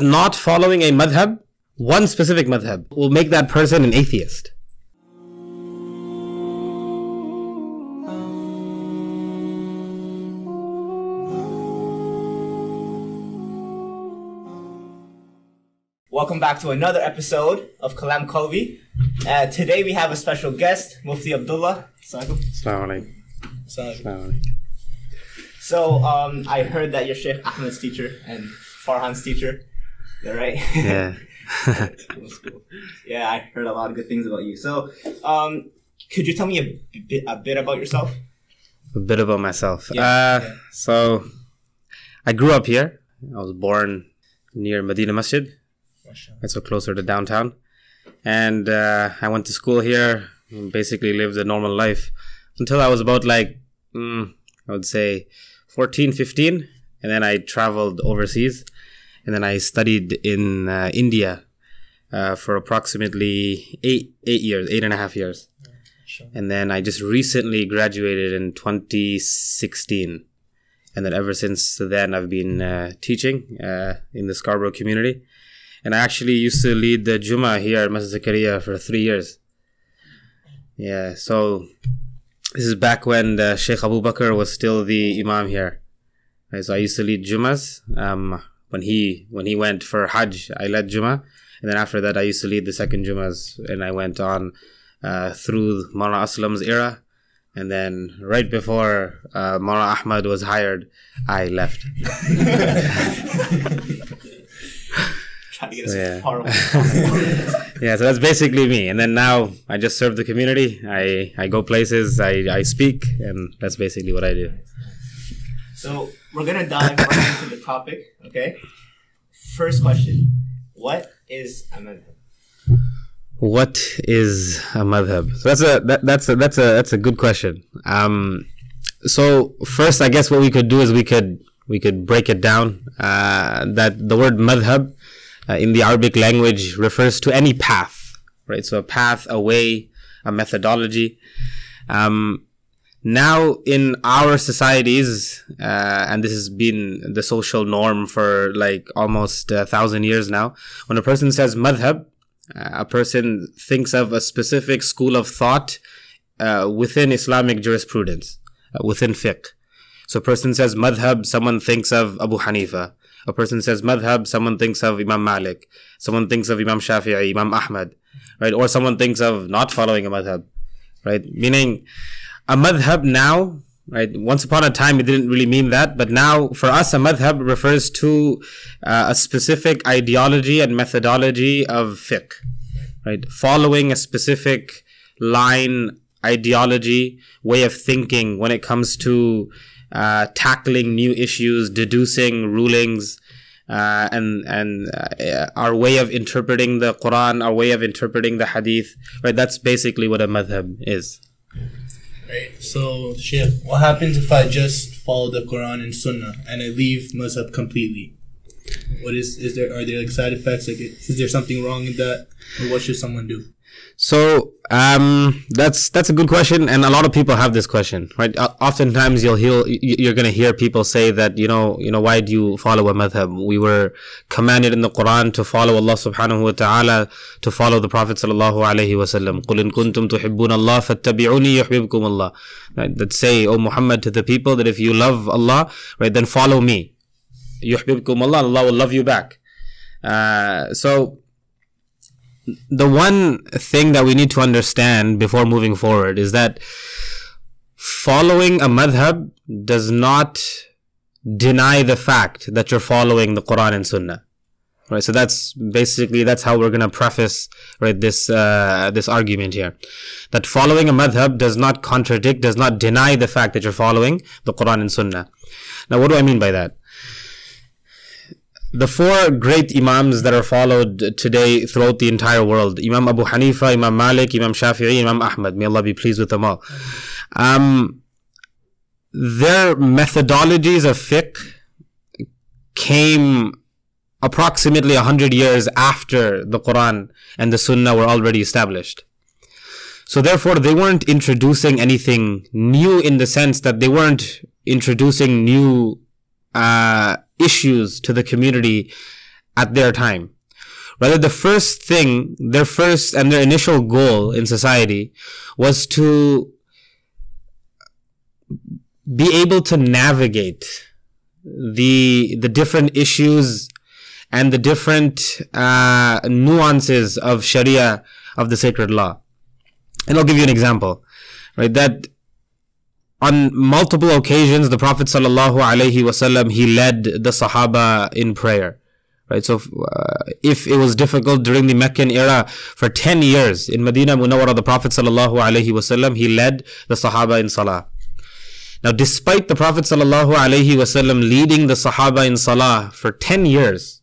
not following a madhab, one specific madhab, will make that person an atheist. Welcome back to another episode of Kalam Kalvi. Uh, today we have a special guest, Mufti Abdullah. Assalamu Assalamu alaikum. So um, I heard that you're Sheikh Ahmed's teacher and Farhan's teacher. That right? Yeah. That's cool. Yeah, I heard a lot of good things about you. So, um, could you tell me a bit, a bit about yourself? a bit about myself. Yeah, uh, yeah. So, I grew up here. I was born near Medina Masjid. That's so closer to downtown. And uh, I went to school here. and Basically, lived a normal life until I was about like, mm, I would say, 14, 15. And then I traveled overseas. And then I studied in uh, India uh, for approximately eight eight years, eight and a half years. And then I just recently graduated in 2016. And then ever since then, I've been uh, teaching uh, in the Scarborough community. And I actually used to lead the Juma here at Masjid Zakaria for three years. Yeah, so this is back when the Sheikh Abu Bakr was still the Imam here. Right, so I used to lead Jumas. Um, when he when he went for Hajj, I led Juma, and then after that, I used to lead the second Jumas, and I went on uh, through Mara Aslam's era, and then right before uh, Mara Ahmad was hired, I left. Try to get as Yeah. far away yeah, so that's basically me. And then now I just serve the community. I, I go places, I, I speak, and that's basically what I do. So we're gonna dive right into the topic. Okay. First question: What is a madhab? What is a madhab? So that's a that, that's a that's a that's a good question. Um, so first, I guess what we could do is we could we could break it down. Uh, that the word madhab uh, in the Arabic language refers to any path, right? So a path, a way, a methodology. Um, now in our societies, uh, and this has been the social norm for like almost a thousand years now, when a person says madhab, uh, a person thinks of a specific school of thought uh, within Islamic jurisprudence, uh, within fiqh. So a person says madhab, someone thinks of Abu Hanifa. A person says madhab, someone thinks of Imam Malik. Someone thinks of Imam Shafi'i, Imam Ahmad, right? Or someone thinks of not following a madhab, right? Meaning, a madhab now, right? Once upon a time, it didn't really mean that, but now for us, a madhab refers to uh, a specific ideology and methodology of fiqh, right? Following a specific line, ideology, way of thinking when it comes to uh, tackling new issues, deducing rulings, uh, and and uh, our way of interpreting the Quran, our way of interpreting the Hadith, right? That's basically what a madhab is. Right. So, Sheikh, what happens if I just follow the Quran and Sunnah and I leave Mazhab completely? What is is there? Are there like side effects? Like, is there something wrong in that, or what should someone do? So um, that's that's a good question, and a lot of people have this question, right? O- Oftentimes, you'll hear you're going to hear people say that you know you know why do you follow a madhab? We were commanded in the Quran to follow Allah Subhanahu wa Taala, to follow the Prophet Sallallahu Alaihi Wasallam. قُلْ إِن كُنْتُمْ تُحِبُّونَ اللَّهَ فَاتَّبِعُونِي يُحْبِبْكُمُ اللَّهُ Right? That say, O Muhammad, to the people that if you love Allah, right, then follow me. يُحْبِبْكُمُ Allah, Allah will love you back. Uh, so the one thing that we need to understand before moving forward is that following a madhab does not deny the fact that you're following the Quran and Sunnah. Right, so that's basically that's how we're gonna preface right this uh, this argument here, that following a madhab does not contradict, does not deny the fact that you're following the Quran and Sunnah. Now, what do I mean by that? The four great imams that are followed today throughout the entire world Imam Abu Hanifa, Imam Malik, Imam Shafi'i, Imam Ahmad. May Allah be pleased with them all. Um, their methodologies of fiqh came approximately 100 years after the Quran and the Sunnah were already established. So therefore, they weren't introducing anything new in the sense that they weren't introducing new uh, issues to the community at their time. Rather, the first thing, their first and their initial goal in society was to be able to navigate the the different issues and the different uh, nuances of Sharia of the sacred law. And I'll give you an example, right? That on multiple occasions, the Prophet sallallahu alaihi wasallam he led the Sahaba in prayer. Right, so uh, if it was difficult during the Meccan era for 10 years in Medina Munawwara, the Prophet sallallahu alaihi wasallam he led the Sahaba in Salah. Now, despite the Prophet sallallahu alaihi wasallam leading the Sahaba in Salah for 10 years,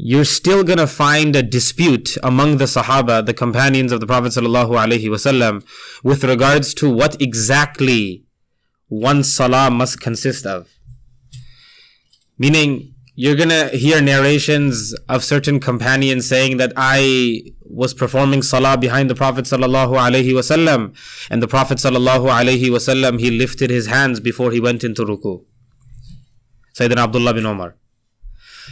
you're still gonna find a dispute among the Sahaba, the companions of the Prophet wasallam, with regards to what exactly one Salah must consist of. Meaning, you're gonna hear narrations of certain companions saying that I was performing salah behind the Prophet wasallam, and the Prophet wasallam he lifted his hands before he went into ruku. Sayyidina Abdullah bin Umar.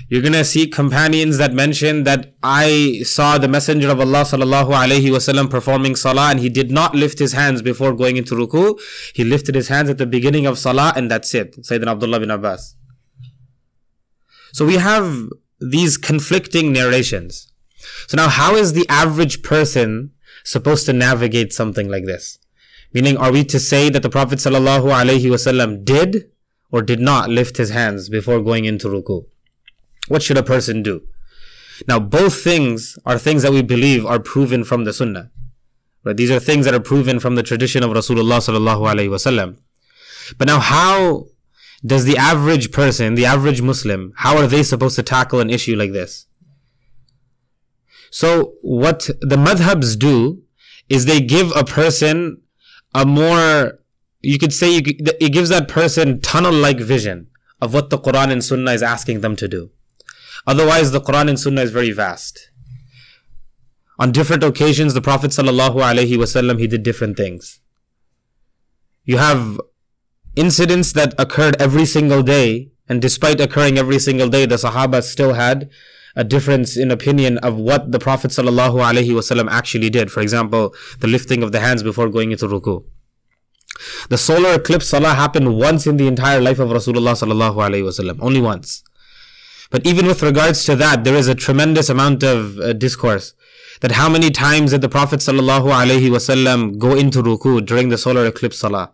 You're gonna see companions that mention that I saw the Messenger of Allah sallallahu alaihi wasallam performing salah and he did not lift his hands before going into ruku. He lifted his hands at the beginning of salah and that's it. Sayyidina Abdullah bin Abbas. So we have these conflicting narrations. So now how is the average person supposed to navigate something like this? Meaning, are we to say that the Prophet sallallahu alaihi wasallam did or did not lift his hands before going into ruku? What should a person do? Now, both things are things that we believe are proven from the Sunnah. Right? These are things that are proven from the tradition of Rasulullah sallallahu wasallam. But now, how does the average person, the average Muslim, how are they supposed to tackle an issue like this? So, what the madhabs do is they give a person a more, you could say, it gives that person tunnel like vision of what the Quran and Sunnah is asking them to do. Otherwise, the Quran and Sunnah is very vast. On different occasions, the Prophet ﷺ, he did different things. You have incidents that occurred every single day, and despite occurring every single day, the Sahaba still had a difference in opinion of what the Prophet ﷺ actually did. For example, the lifting of the hands before going into ruku. The solar eclipse salah happened once in the entire life of Rasulullah only once. But even with regards to that, there is a tremendous amount of uh, discourse. That how many times did the Prophet ﷺ go into ruku during the solar eclipse salah?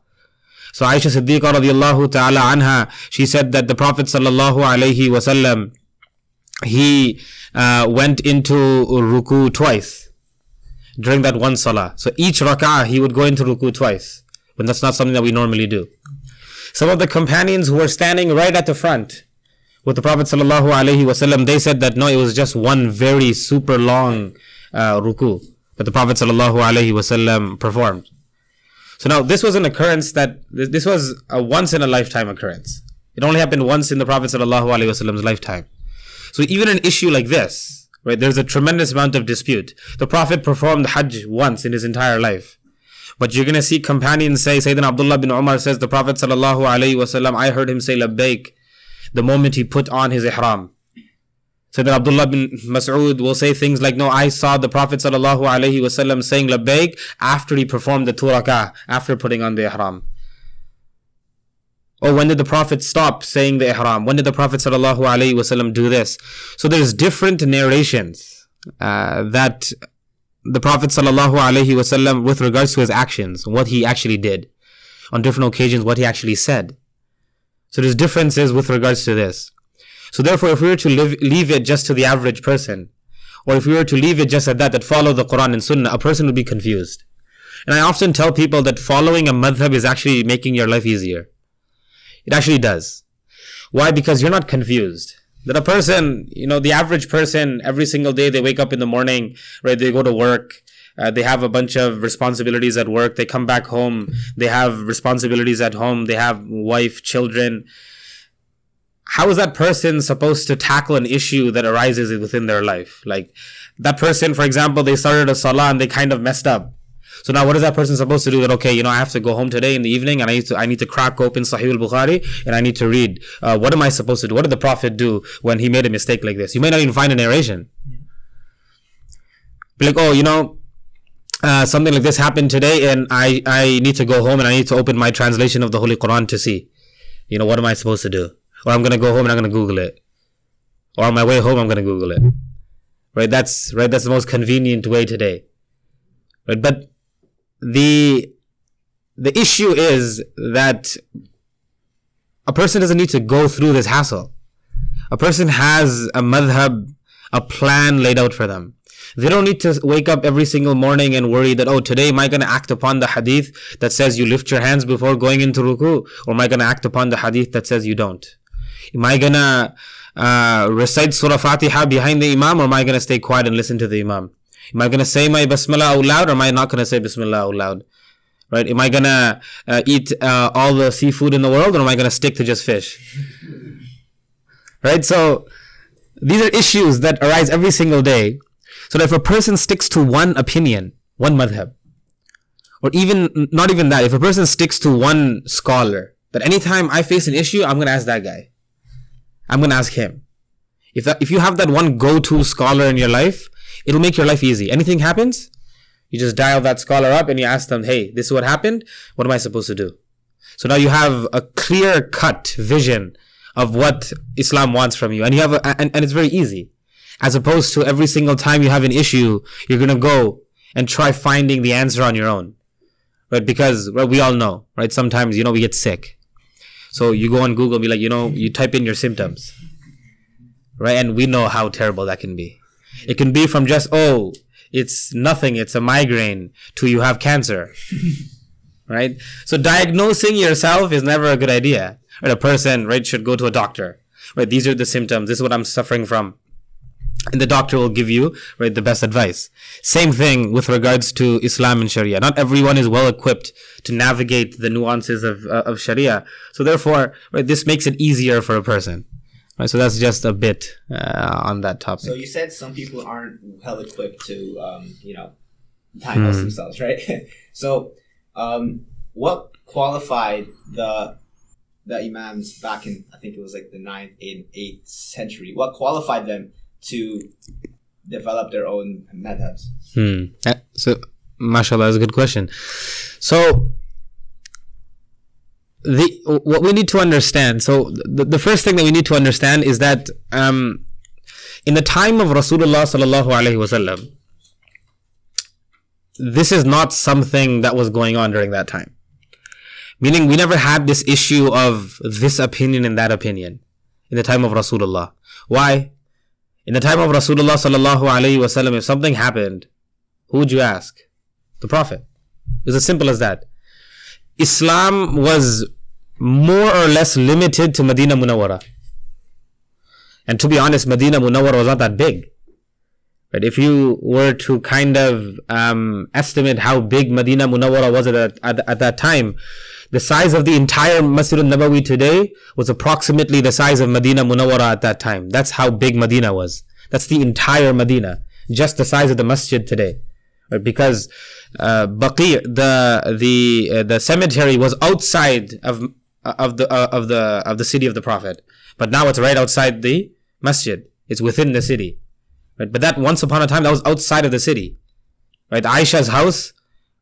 So Aisha Siddiqa radiallahu ta'ala anha, she said that the Prophet wasallam, he uh, went into ruku twice during that one salah. So each rak'ah, he would go into ruku twice, when that's not something that we normally do. Some of the companions who were standing right at the front with the Prophet sallallahu alaihi wasallam, they said that no, it was just one very super long uh, ruku that the Prophet sallallahu alaihi wasallam performed. So now this was an occurrence that this was a once in a lifetime occurrence. It only happened once in the Prophet Wasallam's lifetime. So even an issue like this, right, there's a tremendous amount of dispute. The Prophet performed Hajj once in his entire life. But you're gonna see companions say, Sayyidina Abdullah bin Umar says, the Prophet sallallahu alaihi Wasallam, I heard him say labbaik the moment he put on his ihram. So that Abdullah bin Mas'ud will say things like, no, I saw the Prophet wasallam saying labbaik after he performed the turakah, after putting on the ihram. Or when did the Prophet stop saying the ihram? When did the Prophet wasallam do this? So there's different narrations uh, that the Prophet wasallam, with regards to his actions, what he actually did, on different occasions, what he actually said. So there's differences with regards to this. So therefore, if we were to live, leave it just to the average person, or if we were to leave it just at that, that follow the Quran and Sunnah, a person would be confused. And I often tell people that following a madhab is actually making your life easier. It actually does. Why? Because you're not confused. That a person, you know, the average person, every single day they wake up in the morning, right? They go to work. Uh, they have a bunch of responsibilities at work. They come back home. They have responsibilities at home. They have wife, children how is that person supposed to tackle an issue that arises within their life? Like that person, for example, they started a salah and they kind of messed up. So now what is that person supposed to do? That okay, you know, I have to go home today in the evening and I need to I need to crack open Sahih al-Bukhari and I need to read. Uh, what am I supposed to do? What did the Prophet do when he made a mistake like this? You may not even find a narration. Be like, oh, you know, uh, something like this happened today and I, I need to go home and I need to open my translation of the Holy Quran to see. You know, what am I supposed to do? Or I'm gonna go home and I'm gonna Google it. Or on my way home I'm gonna Google it. Right? That's right, that's the most convenient way today. Right? But the the issue is that a person doesn't need to go through this hassle. A person has a madhab, a plan laid out for them. They don't need to wake up every single morning and worry that, oh, today am I going to act upon the hadith that says you lift your hands before going into ruku? Or am I going to act upon the hadith that says you don't? Am I going to uh, recite Surah Fatiha behind the Imam or am I going to stay quiet and listen to the Imam? Am I going to say my Bismillah out loud or am I not going to say Bismillah out loud? Right? Am I going to uh, eat uh, all the seafood in the world or am I going to stick to just fish? right? So these are issues that arise every single day. So that if a person sticks to one opinion, one madhab, or even, not even that, if a person sticks to one scholar, that anytime I face an issue, I'm to ask that guy. I'm to ask him. If that, if you have that one go-to scholar in your life, it'll make your life easy. Anything happens, you just dial that scholar up and you ask them, hey, this is what happened. What am I supposed to do? So now you have a clear cut vision of what Islam wants from you. And you have a, and, and it's very easy. As opposed to every single time you have an issue, you're to go and try finding the answer on your own. Right? Because well, we all know, right? Sometimes, you know, we get sick. So you go on Google and be like, you know, you type in your symptoms. Right? And we know how terrible that can be. It can be from just, oh, it's nothing, it's a migraine, to you have cancer. right? So diagnosing yourself is never a good idea. Right? A person, right, should go to a doctor. Right? These are the symptoms. This is what I'm suffering from. And the doctor will give you, right, the best advice. Same thing with regards to Islam and Sharia. Not everyone is well equipped to navigate the nuances of, uh, of Sharia. So therefore, right, this makes it easier for a person. Right, so that's just a bit uh, on that topic. So you said some people aren't well equipped to, um, you know, diagnose Hmm. themselves, right? so, um, what qualified the the imams back in I think it was like the ninth and eighth century? What qualified them to develop their own methods. Hmm. Uh, So, mashallah, that's a good question. So, the what we need to understand. So, the, the first thing that we need to understand is that um, in the time of Rasulullah sallallahu alaihi wasallam, this is not something that was going on during that time. Meaning, we never had this issue of this opinion and that opinion in the time of Rasulullah. Why? In the time of Rasulullah sallallahu alaihi wasallam, if something happened, who would you ask? The Prophet. It was as simple as that. Islam was more or less limited to Medina Munawwara. And to be honest, Medina Munawwara was not that big. But if you were to kind of um, estimate how big Medina Munawwara was at, at, at that time, the size of the entire Masjid al-Nabawi today was approximately the size of Medina Munawwara at that time. That's how big Medina was. That's the entire Medina. Just the size of the masjid today. Right? Because uh, the the uh, the cemetery was outside of of the uh, of the of the city of the Prophet, but now it's right outside the masjid. It's within the city, right? But that once upon a time that was outside of the city, right? Aisha's house,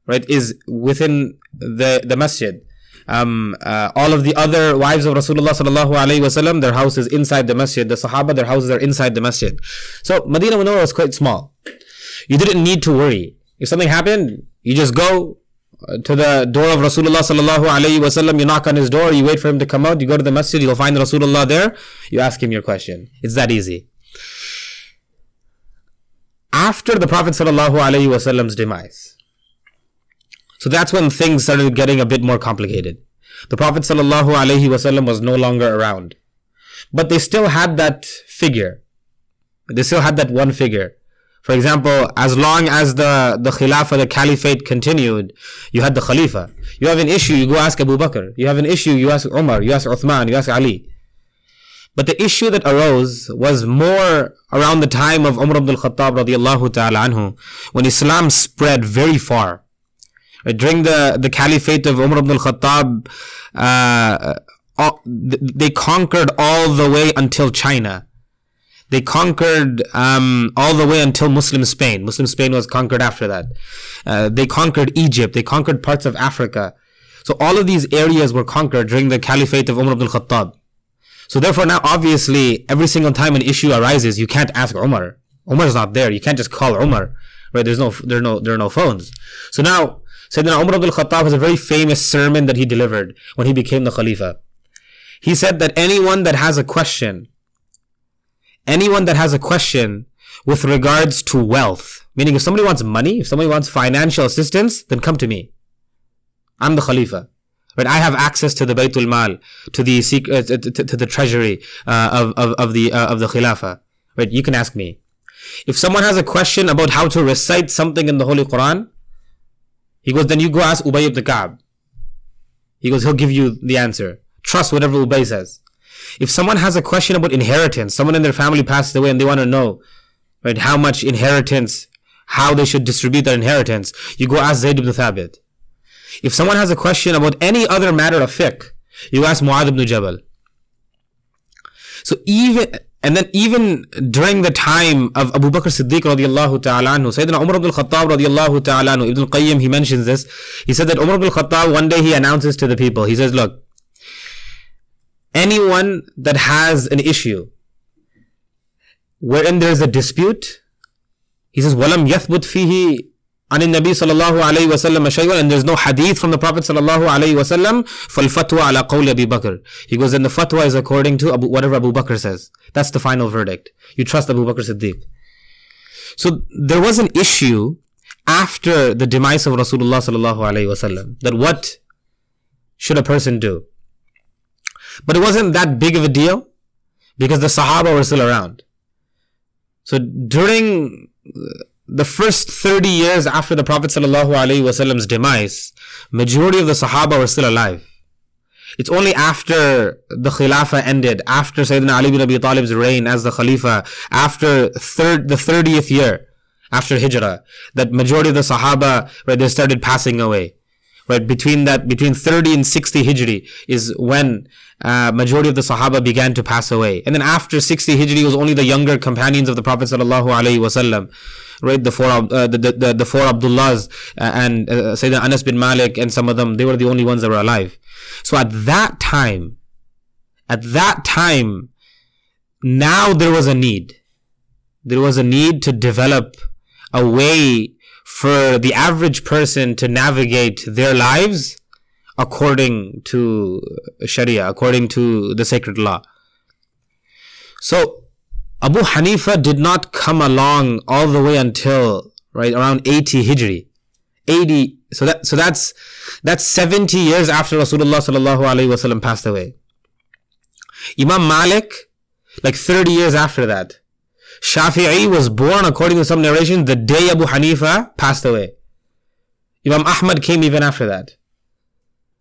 right, is within the the masjid. Um, uh, all of the other wives of Rasulullah sallallahu alaihi wasallam, their house is inside the masjid. The Sahaba, their houses are inside the masjid. So Medina was quite small. You didn't need to worry. If something happened, you just go uh, to the door of Rasulullah sallallahu wasallam. You knock on his door. You wait for him to come out. You go to the masjid. You'll find Rasulullah there. You ask him your question. It's that easy. After the Prophet sallallahu alaihi wasallam's demise, so that's when things started getting a bit more complicated. The Prophet wasallam was no longer around, but they still had that figure. They still had that one figure. For example, as long as the, the Khilafah, the Caliphate continued, you had the Khalifa. You have an issue, you go ask Abu Bakr. You have an issue, you ask Umar, you ask Uthman, you ask Ali. But the issue that arose was more around the time of Umar ibn al-Khattab radiallahu ta'ala anhu, when Islam spread very far. Right? During the, the caliphate of Umar ibn al-Khattab, uh, all, they conquered all the way until China. They conquered um, all the way until Muslim Spain. Muslim Spain was conquered after that. Uh, they conquered Egypt. They conquered parts of Africa. So all of these areas were conquered during the caliphate of Umar ibn al-Khattab. So therefore now obviously every single time an issue arises, you can't ask Umar. Umar's not there. You can't just call Umar. Right? There's no, there are no, there are no phones. So now, Sayyidina Umar ibn al-Khattab has a very famous sermon that he delivered when he became the Khalifa. He said that anyone that has a question, anyone that has a question with regards to wealth, meaning if somebody wants money, if somebody wants financial assistance, then come to me. I'm the Khalifa. Right? I have access to the Baytul Mal, to the secret, uh, to, to, to, the treasury uh, of, of, of the uh, of the Khilafah. Right? You can ask me. If someone has a question about how to recite something in the Holy Quran, he goes, then you go ask Ubay ibn Ka'b. He goes, he'll give you the answer. Trust whatever Ubay says. If someone has a question about inheritance, someone in their family passed away and they want to know, right, how much inheritance, how they should distribute their inheritance, you go ask Zayd ibn Thabit. If someone has a question about any other matter of fiqh, you ask Mu'adh ibn Jabal. So even, and then even during the time of Abu Bakr Siddiq radiallahu ta'ala anhu, Sayyidina Umar ibn al-Khattab radiallahu ta'ala anhu, Ibn al-Qayyim, he mentions this. He said that Umar ibn al-Khattab, one day he announces to the people, he says, look, anyone that has an issue wherein there is a dispute, he says, وَلَمْ يَثْبُتْ فِيهِ عن النبي صلى الله عليه وسلم شيء and there's no hadith from the Prophet صلى الله عليه وسلم فالفتوى على قول أبي بكر he goes then the fatwa is according to Abu, whatever Abu Bakr says that's the final verdict you trust Abu Bakr Siddiq so there was an issue after the demise of Rasulullah صلى الله عليه وسلم that what should a person do but it wasn't that big of a deal because the Sahaba were still around so during the first 30 years after the Prophet Wasallam's demise, majority of the Sahaba were still alive. It's only after the Khilafah ended, after Sayyidina Ali bin Abi Talib's reign as the Khalifa, after third, the 30th year, after Hijrah, that majority of the Sahaba, right, they started passing away. Right, between that, between 30 and 60 Hijri is when uh, majority of the Sahaba began to pass away. And then after 60 Hijri was only the younger companions of the Prophet sallallahu alaihi wasallam right? The four, uh, the, the, the, four Abdullahs uh, and uh, Sayyidina Anas bin Malik and some of them, they were the only ones that were alive. So at that time, at that time, now there was a need. There was a need to develop a way for the average person to navigate their lives according to Sharia, according to the sacred law. So Abu Hanifa did not come along all the way until right around 80 Hijri. 80 so that so that's that's 70 years after Rasulullah sallallahu alaihi wasallam passed away. Imam Malik like 30 years after that. Shafi'i was born according to some narration the day Abu Hanifa passed away. Imam Ahmad came even after that.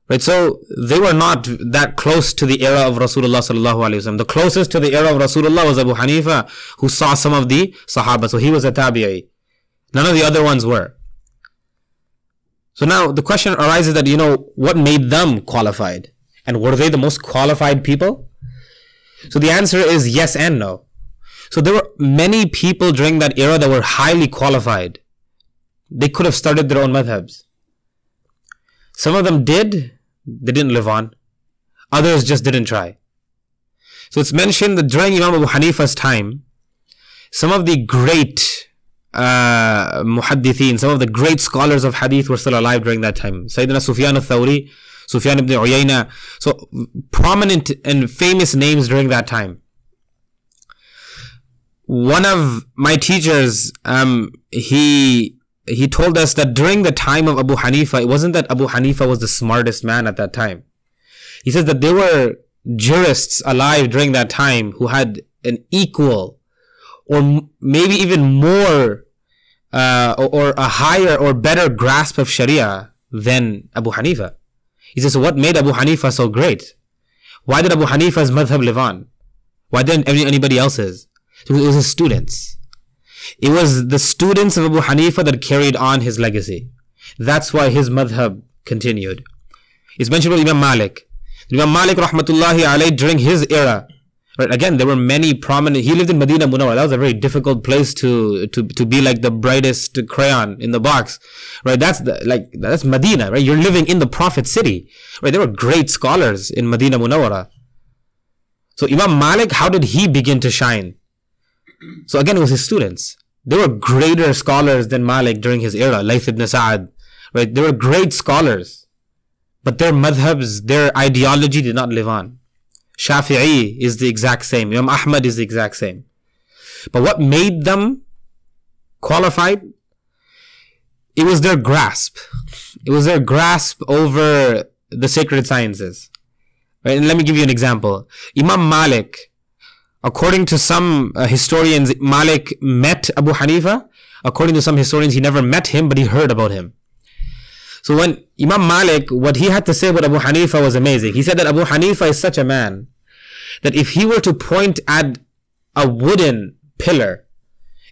Right, so they were not that close to the era of Rasulullah sallallahu alaihi wasallam. The closest to the era of Rasulullah was Abu Hanifa, who saw some of the Sahaba. So he was a tabi'i. None of the other ones were. So now the question arises that you know what made them qualified, and were they the most qualified people? So the answer is yes and no. So there were many people during that era that were highly qualified. They could have started their own madhabs. Some of them did, they didn't live on. Others just didn't try. So it's mentioned that during Imam Abu Hanifa's time, some of the great uh, muhaddithin, some of the great scholars of hadith were still alive during that time. Sayyidina Sufyan al-Thawri, Sufyan ibn Uyayna. So prominent and famous names during that time. One of my teachers, um, he he told us that during the time of Abu Hanifa, it wasn't that Abu Hanifa was the smartest man at that time. He says that there were jurists alive during that time who had an equal or maybe even more uh, or, a higher or better grasp of Sharia than Abu Hanifa. He says, so what made Abu Hanifa so great? Why did Abu Hanifa's madhab live on? Why didn't anybody else's? It was his students. It was the students of Abu Hanifa that carried on his legacy. That's why his madhab continued. It's mentioned by Imam Malik. Imam Malik rahmatullahi alayh during his era, right, again, there were many prominent, he lived in Medina Munawwar. That was a very difficult place to, to, to be like the brightest crayon in the box, right? That's the, like, that's Medina, right? You're living in the Prophet city, right? There were great scholars in Medina Munawwara. So Imam Malik, how did he begin to shine? So again, it was his students. They were greater scholars than Malik during his era, Layth ibn Sa'ad, right? They were great scholars, but their madhabs, their ideology did not live on. Shafi'i is the exact same. Imam Ahmad is the exact same. But what made them qualified? It was their grasp. It was their grasp over the sacred sciences. Right? And let me give you an example. Imam Malik, according to some uh, historians, Malik met Abu Hanifa. According to some historians, he never met him, but he heard about him. So when Imam Malik, what he had to say about Abu Hanifa was amazing. He said that Abu Hanifa is such a man that if he were to point at a wooden pillar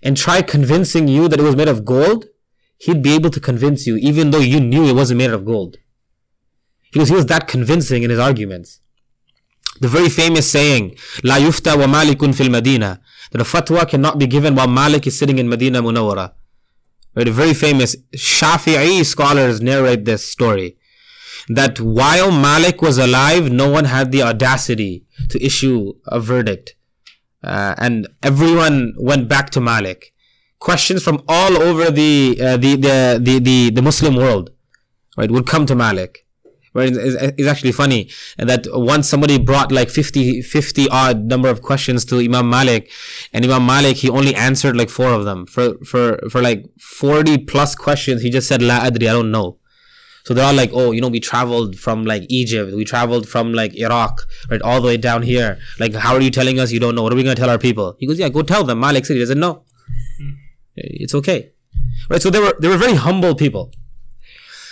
and try convincing you that it was made of gold, he'd be able to convince you even though you knew it wasn't made of gold. Was, he was that convincing in his arguments. The very famous saying, La yufta wa malikun fil Medina, that a fatwa cannot be given while Malik is sitting in Medina Munawwara. Right, very famous Shafi'i scholars narrate this story. That while Malik was alive, no one had the audacity to issue a verdict. Uh, and everyone went back to Malik. Questions from all over the, uh, the, the, the, the, the Muslim world, right, would come to Malik. Right, it's, it's actually funny that once somebody brought like 50, 50 odd number of questions to Imam Malik, and Imam Malik he only answered like four of them. For for for like 40 plus questions, he just said La adri, I don't know. So they're all like, oh, you know, we traveled from like Egypt, we traveled from like Iraq, right, all the way down here. Like, how are you telling us you don't know? What are we gonna tell our people? He goes, yeah, go tell them. Malik said he doesn't know. Hmm. It's okay, right? So they were they were very humble people.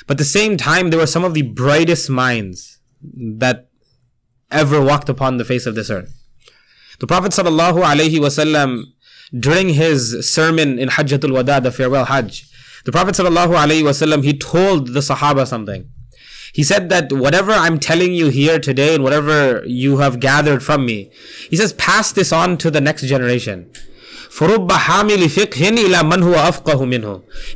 But at the same time, they were some of the brightest minds that ever walked upon the face of this earth. The Prophet sallallahu alaihi wasallam during his sermon in Hajjatul Wada, the farewell Hajj, the Prophet sallallahu alaihi wasallam he told the Sahaba something. He said that whatever I'm telling you here today and whatever you have gathered from me, he says, pass this on to the next generation. He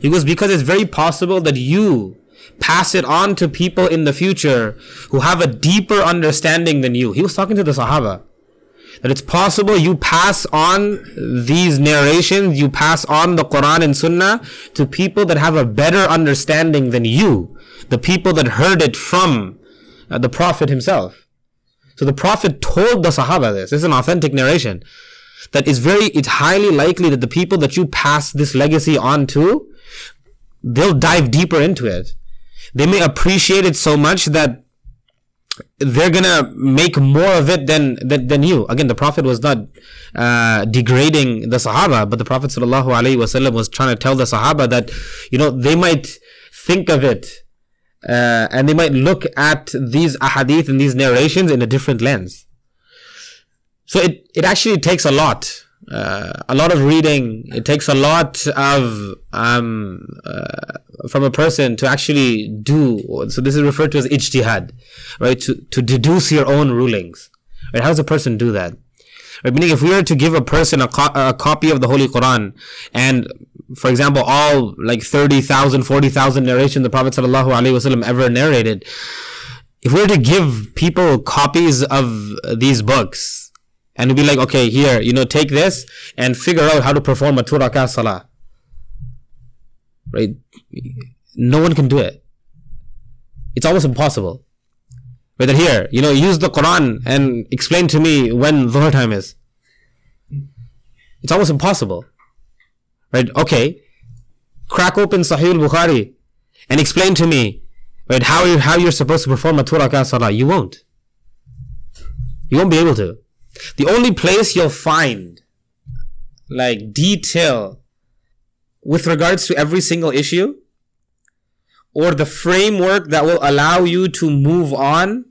goes, because it's very possible that you pass it on to people in the future who have a deeper understanding than you. He was talking to the Sahaba. That it's possible you pass on these narrations, you pass on the Quran and Sunnah to people that have a better understanding than you. The people that heard it from uh, the Prophet himself. So the Prophet told the Sahaba this. This is an authentic narration. That it's very, it's highly likely that the people that you pass this legacy on to, they'll dive deeper into it they may appreciate it so much that they're gonna make more of it than than, than you. Again, the Prophet was not uh, degrading the Sahaba, but the Prophet wasallam was trying to tell the Sahaba that you know they might think of it uh, and they might look at these ahadith and these narrations in a different lens. So it it actually takes a lot uh, a lot of reading. It takes a lot of um, uh, from a person to actually do. So this is referred to as ijtihad, right? To to deduce your own rulings. Right? How does a person do that? Right? Meaning, if we were to give a person a, co- a copy of the Holy Quran, and for example, all like 30,000, 40,000 narrations the Prophet wasallam ever narrated, if we were to give people copies of these books, and be like, okay, here, you know, take this and figure out how to perform a two rakah salah. Right? No one can do it. It's almost impossible. Whether here, you know, use the Quran and explain to me when Dhuhr time is. It's almost impossible. Right? Okay. Crack open Sahih al-Bukhari and explain to me, right, how you how you're supposed to perform a two rakah salah. You won't. You won't be able to. The only place you'll find like detail with regards to every single issue or the framework that will allow you to move on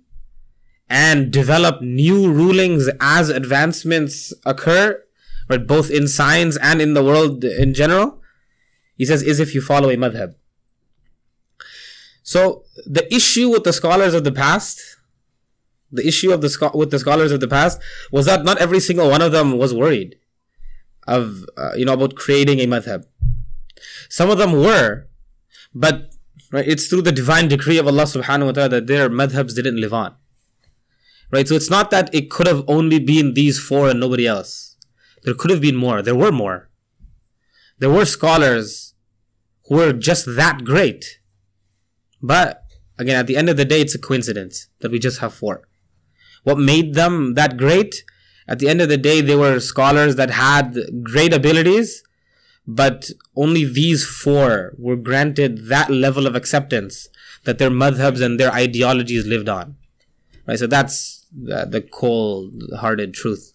and develop new rulings as advancements occur, but both in science and in the world in general, he says, is if you follow a madhab. So the issue with the scholars of the past, the issue of the with the scholars of the past was that not every single one of them was worried of uh, you know about creating a madhab. Some of them were, but right, it's through the divine decree of Allah Subhanahu wa Taala that their madhabs didn't live on. Right, so it's not that it could have only been these four and nobody else. There could have been more. There were more. There were scholars who were just that great. But again, at the end of the day, it's a coincidence that we just have four. What made them that great? At the end of the day, they were scholars that had great abilities, but only these four were granted that level of acceptance that their madhabs and their ideologies lived on. Right? So that's the, the cold-hearted truth,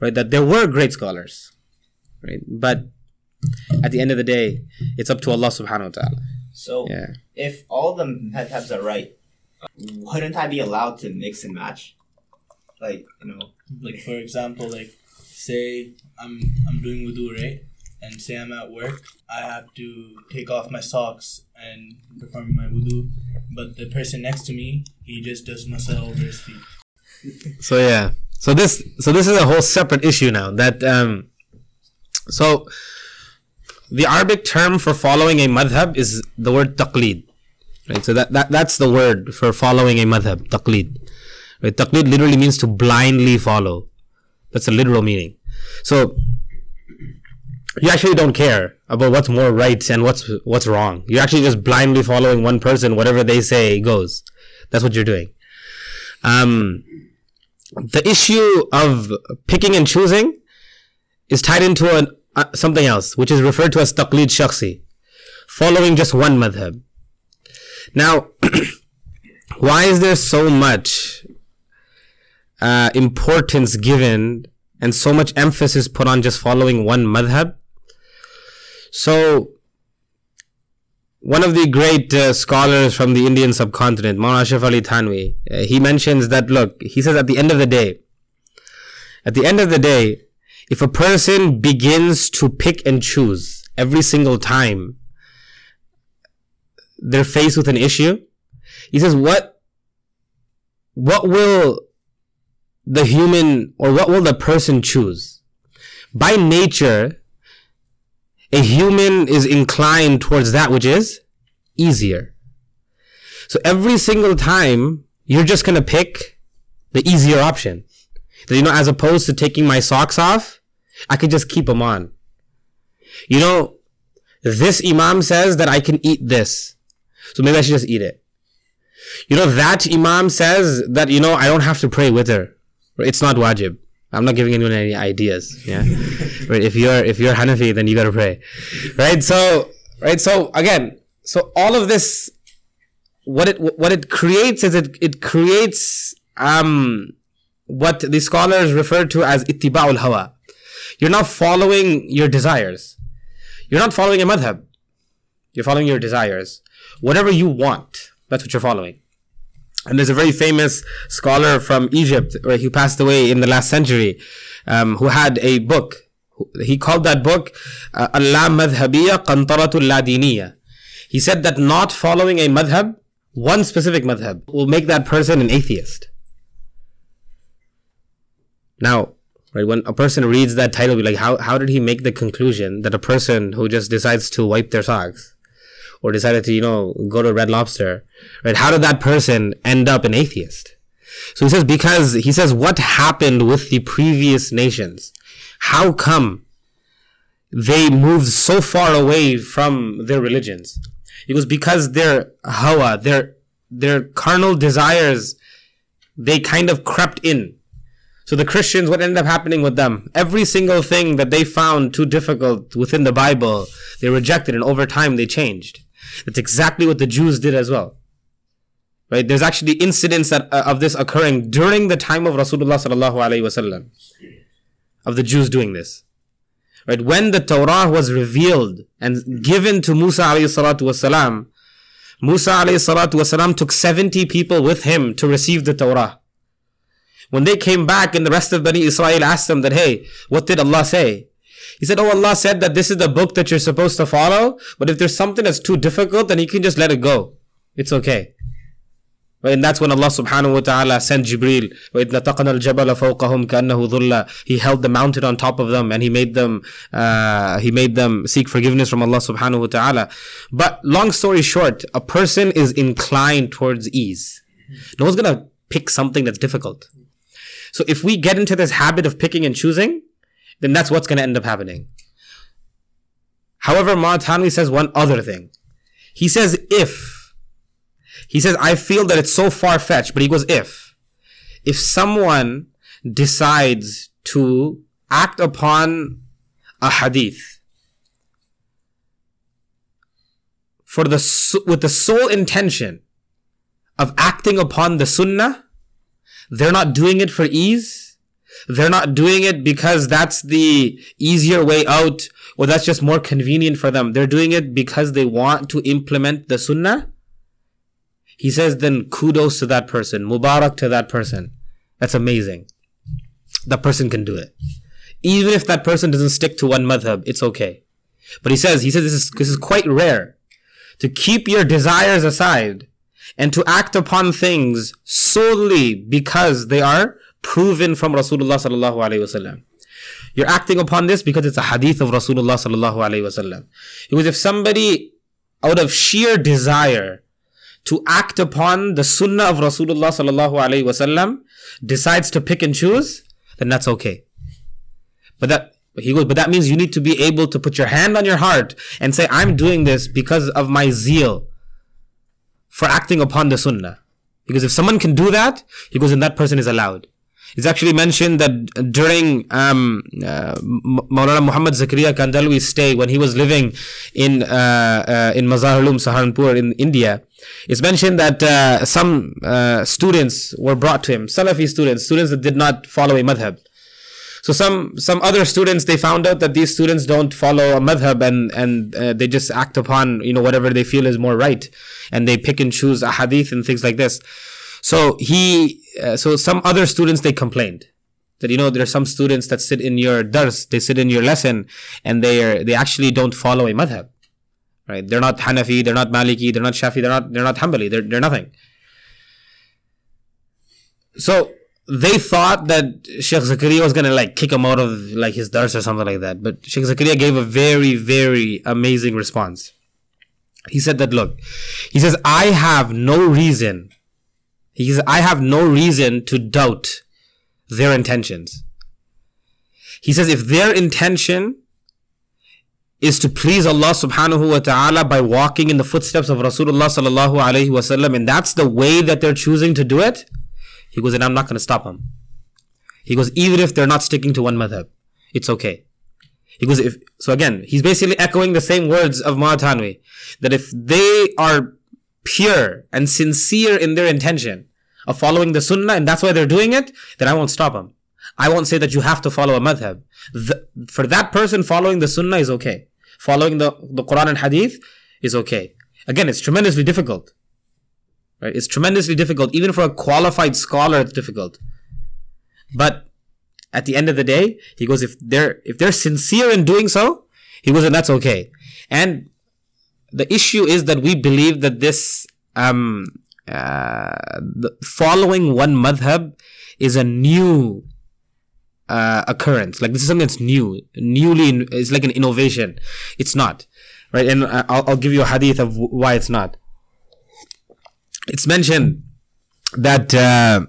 right? That there were great scholars, right? But at the end of the day, it's up to Allah subhanahu wa ta'ala. So Yeah. if all the madhabs are right, wouldn't I be allowed to mix and match? Like you know, Like for example, like say I'm I'm doing wudu, right? And say I'm at work, I have to take off my socks and perform my wudu. But the person next to me, he just does masa over his feet. So yeah. So this so this is a whole separate issue now. That um so the Arabic term for following a madhab is the word taqlid. Right? So that, that that's the word for following a madhab, taqlid. Right? Taqlid literally means to blindly follow. That's the literal meaning. So you actually don't care about what's more right and what's what's wrong. You're actually just blindly following one person, whatever they say goes. That's what you're doing. Um, the issue of picking and choosing is tied into an, uh, something else, which is referred to as taqlid shakhsi, following just one madhab. Now, why is there so much uh, importance given and so much emphasis put on just following one madhab? So, one of the great uh, scholars from the Indian subcontinent, Maulana Ashraf Ali Thanwi, uh, he mentions that look, he says at the end of the day, at the end of the day, if a person begins to pick and choose every single time they're faced with an issue, he says, what, what will the human or what will the person choose? By nature, a human is inclined towards that which is easier. So every single time, you're just gonna pick the easier option. You know, as opposed to taking my socks off, I could just keep them on. You know, this imam says that I can eat this. So maybe I should just eat it. You know, that imam says that, you know, I don't have to pray witr. It's not wajib. I'm not giving anyone any ideas. Yeah. right. If you're, if you're Hanafi, then you gotta pray. Right. So, right. So again, so all of this, what it, what it creates is it, it creates, um, what the scholars refer to as ittiba'ul hawa. You're not following your desires. You're not following a madhab. You're following your desires. Whatever you want, that's what you're following. And there's a very famous scholar from Egypt, where he passed away in the last century, um, who had a book. He called that book uh, Allah Madhabiya Qantaratul Ladiniya. He said that not following a madhab, one specific madhab, will make that person an atheist. Now, right, when a person reads that title, be like, how, how did he make the conclusion that a person who just decides to wipe their socks or decided to, you know, go to Red Lobster, right? How did that person end up an atheist? So he says, because he says, what happened with the previous nations? How come they moved so far away from their religions? It was because their hawa, their, their carnal desires, they kind of crept in. So the Christians, what ended up happening with them? Every single thing that they found too difficult within the Bible, they rejected and over time they changed. That's exactly what the Jews did as well. Right? There's actually incidents that, uh, of this occurring during the time of Rasulullah sallallahu alaihi wasallam. Of the Jews doing this. Right? When the Torah was revealed and given to Musa alayhi salatu wasalam, Musa alayhi salatu wasalam took 70 people with him to receive the Torah. When they came back and the rest of Bani Israel asked them that, hey, what did Allah say? He said, Oh, Allah said that this is the book that you're supposed to follow, but if there's something that's too difficult, then you can just let it go. It's okay. And that's when Allah subhanahu wa ta'ala sent Jibril. He held the mountain on top of them and he made them uh, he made them seek forgiveness from Allah subhanahu wa ta'ala. But long story short, a person is inclined towards ease. No one's gonna pick something that's difficult. So if we get into this habit of picking and choosing, then that's what's gonna end up happening. However, Ma'athanwi says one other thing. He says if he says, I feel that it's so far fetched, but he goes, if, if someone decides to act upon a hadith for the, with the sole intention of acting upon the sunnah, they're not doing it for ease. They're not doing it because that's the easier way out or that's just more convenient for them. They're doing it because they want to implement the sunnah he says, then kudos to that person. Mubarak to that person. That's amazing. That person can do it. Even if that person doesn't stick to one madhab, it's okay. But he says, he says this is, this is quite rare. To keep your desires aside and to act upon things solely because they are proven from Rasulullah sallallahu alaihi wasallam. You're acting upon this because it's a hadith of Rasulullah sallallahu alaihi wasallam. Because if somebody out of sheer desire to act upon the sunnah of Rasulullah sallallahu alaihi wasallam decides to pick and choose, then that's okay. But that he goes, but that means you need to be able to put your hand on your heart and say, I'm doing this because of my zeal for acting upon the sunnah. Because if someone can do that, he goes, and that person is allowed. It's actually mentioned that during um, uh, Maulana Muhammad Zakaria Kandhalwi's stay, when he was living in uh, uh, in Mazahir Ulum, Saharanpur in India, it's mentioned that uh, some uh, students were brought to him, Salafi students, students that did not follow a madhab. So some some other students they found out that these students don't follow a madhab and and uh, they just act upon you know whatever they feel is more right, and they pick and choose a hadith and things like this. So he, uh, so some other students, they complained that, you know, there are some students that sit in your dars, they sit in your lesson and they are, they actually don't follow a madhab, right? They're not Hanafi, they're not Maliki, they're not Shafi, they're not, they're not Hanbali, they're, they're nothing. So they thought that Sheikh Zakaria was gonna like kick him out of like his dars or something like that. But Sheikh Zakaria gave a very, very amazing response. He said that, look, he says, I have no reason he says, I have no reason to doubt their intentions. He says, if their intention is to please Allah subhanahu wa ta'ala by walking in the footsteps of Rasulullah sallallahu alayhi wasallam, and that's the way that they're choosing to do it, he goes, and I'm not going to stop them. He goes, even if they're not sticking to one madhab, it's okay. He goes, if, so again, he's basically echoing the same words of Ma'atanwi, that if they are pure and sincere in their intention of following the sunnah and that's why they're doing it, then I won't stop them. I won't say that you have to follow a madhab. The, for that person, following the sunnah is okay. Following the, the Quran and hadith is okay. Again, it's tremendously difficult. Right? It's tremendously difficult. Even for a qualified scholar, it's difficult. But at the end of the day, he goes, if they're, if they're sincere in doing so, he goes, and that's okay. And the issue is that we believe that this um, uh, following one madhab is a new uh, occurrence. Like this is something that's new, newly. In, it's like an innovation. It's not, right? And I'll, I'll give you a hadith of why it's not. It's mentioned that uh,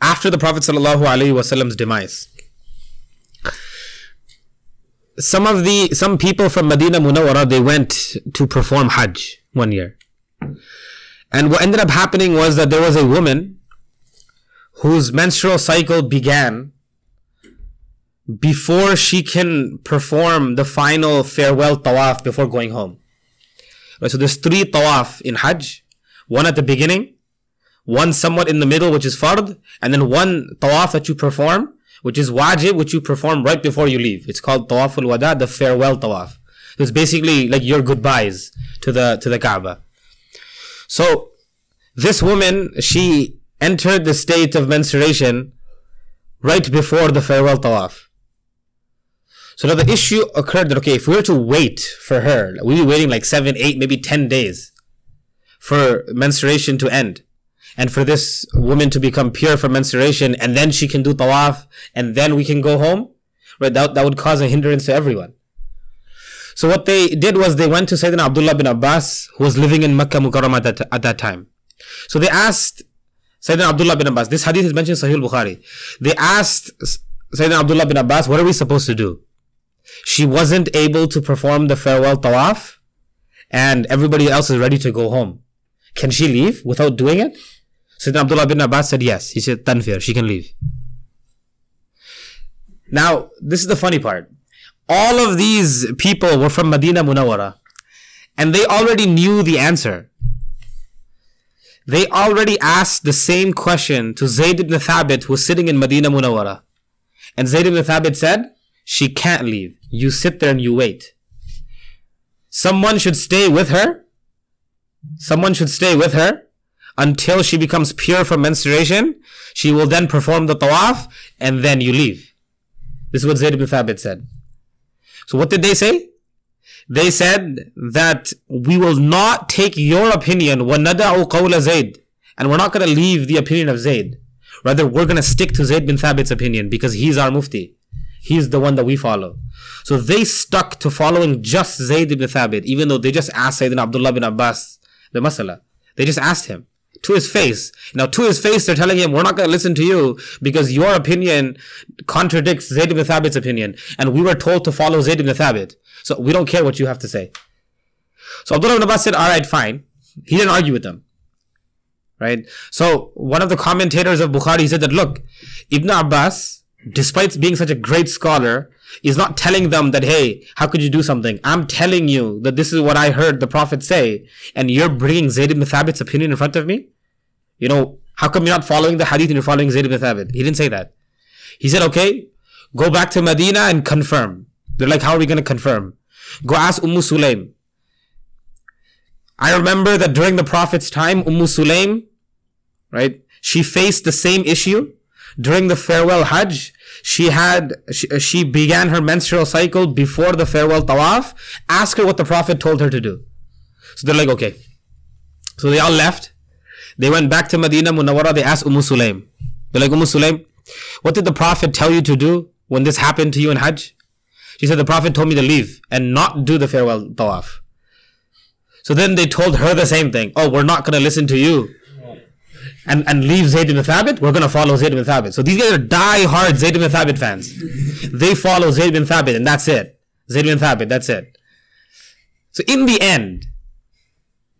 after the Prophet sallallahu alaihi wasallam's demise, some of the some people from Medina Munawwara they went to perform Hajj one year. And what ended up happening was that there was a woman whose menstrual cycle began before she can perform the final farewell tawaf before going home. Right, so there's three tawaf in Hajj. One at the beginning, one somewhat in the middle, which is fard, and then one tawaf that you perform, which is wajib, which you perform right before you leave. It's called tawaful wada, the farewell tawaf. It's basically like your goodbyes to the to the Kaaba. So this woman, she entered the state of menstruation right before the farewell tawaf. So now the issue occurred that okay, if we were to wait for her, we'd be waiting like seven, eight, maybe ten days for menstruation to end and for this woman to become pure from menstruation and then she can do tawaf and then we can go home right? That, that would cause a hindrance to everyone. So what they did was they went to Sayyidina Abdullah bin Abbas who was living in Makkah Mukarramah at that, at that time. So they asked Sayyidina Abdullah bin Abbas this hadith is mentioned in Sahih Bukhari. They asked Sayyidina Abdullah bin Abbas what are we supposed to do? She wasn't able to perform the farewell tawaf and everybody else is ready to go home. Can she leave without doing it Sayyidina Abdullah bin Abbas said yes. He said, Tanfir, she can leave. Now, this is the funny part. All of these people were from Medina Munawara, and they already knew the answer. They already asked the same question to Zayd ibn Thabit, who was sitting in Medina Munawara. And Zayd ibn Thabit said, She can't leave. You sit there and you wait. Someone should stay with her. Someone should stay with her until she becomes pure from menstruation. She will then perform the tawaf and then you leave. This is what Zayd ibn Thabit said. So what did they say? They said that we will not take your opinion, وَنَدَعُ قَوْلَ زَيْد And we're not going to leave the opinion of Zayd. Rather, we're going to stick to Zayd bin Thabit's opinion because he's our mufti. He's the one that we follow. So they stuck to following just Zayd ibn Thabit, even though they just asked Sayyidina Abdullah bin Abbas the masala. They just asked him to his face. Now, to his face, they're telling him, we're not going to listen to you because your opinion contradicts Zayd ibn Thabit's opinion. And we were told to follow Zayd ibn Thabit. So we don't care what you have to say. So Abdullah ibn Abbas said, all right, fine. He didn't argue with them. Right? So one of the commentators of Bukhari said that, look, Ibn Abbas, despite being such a great scholar, is not telling them that, hey, how could you do something? I'm telling you that this is what I heard the Prophet say, and you're bringing Zayd ibn Thabit's opinion in front of me? You know, how come you're not following the hadith and you're following Zayd ibn Thabit? He didn't say that. He said, okay, go back to Medina and confirm. They're like, how are we going to confirm? Go ask Umm Sulaim. I remember that during the Prophet's time, Umm Sulaim, right, she faced the same issue during the farewell Hajj she had she, she began her menstrual cycle before the farewell tawaf ask her what the prophet told her to do. So they're like okay. So they all left. They went back to medina munawwara they asked umm sulaim they're like umm sulaim what did the prophet tell you to do when this happened to you in hajj? She said the prophet told me to leave and not do the farewell tawaf. So then they told her the same thing. Oh we're not going to listen to you and, and leave Zayd ibn Thabit, we're going to follow Zayd ibn Thabit. So these guys are die-hard Zayd ibn Thabit fans. they follow Zayd ibn Thabit and that's it. Zayd ibn Thabit, that's it. So in the end,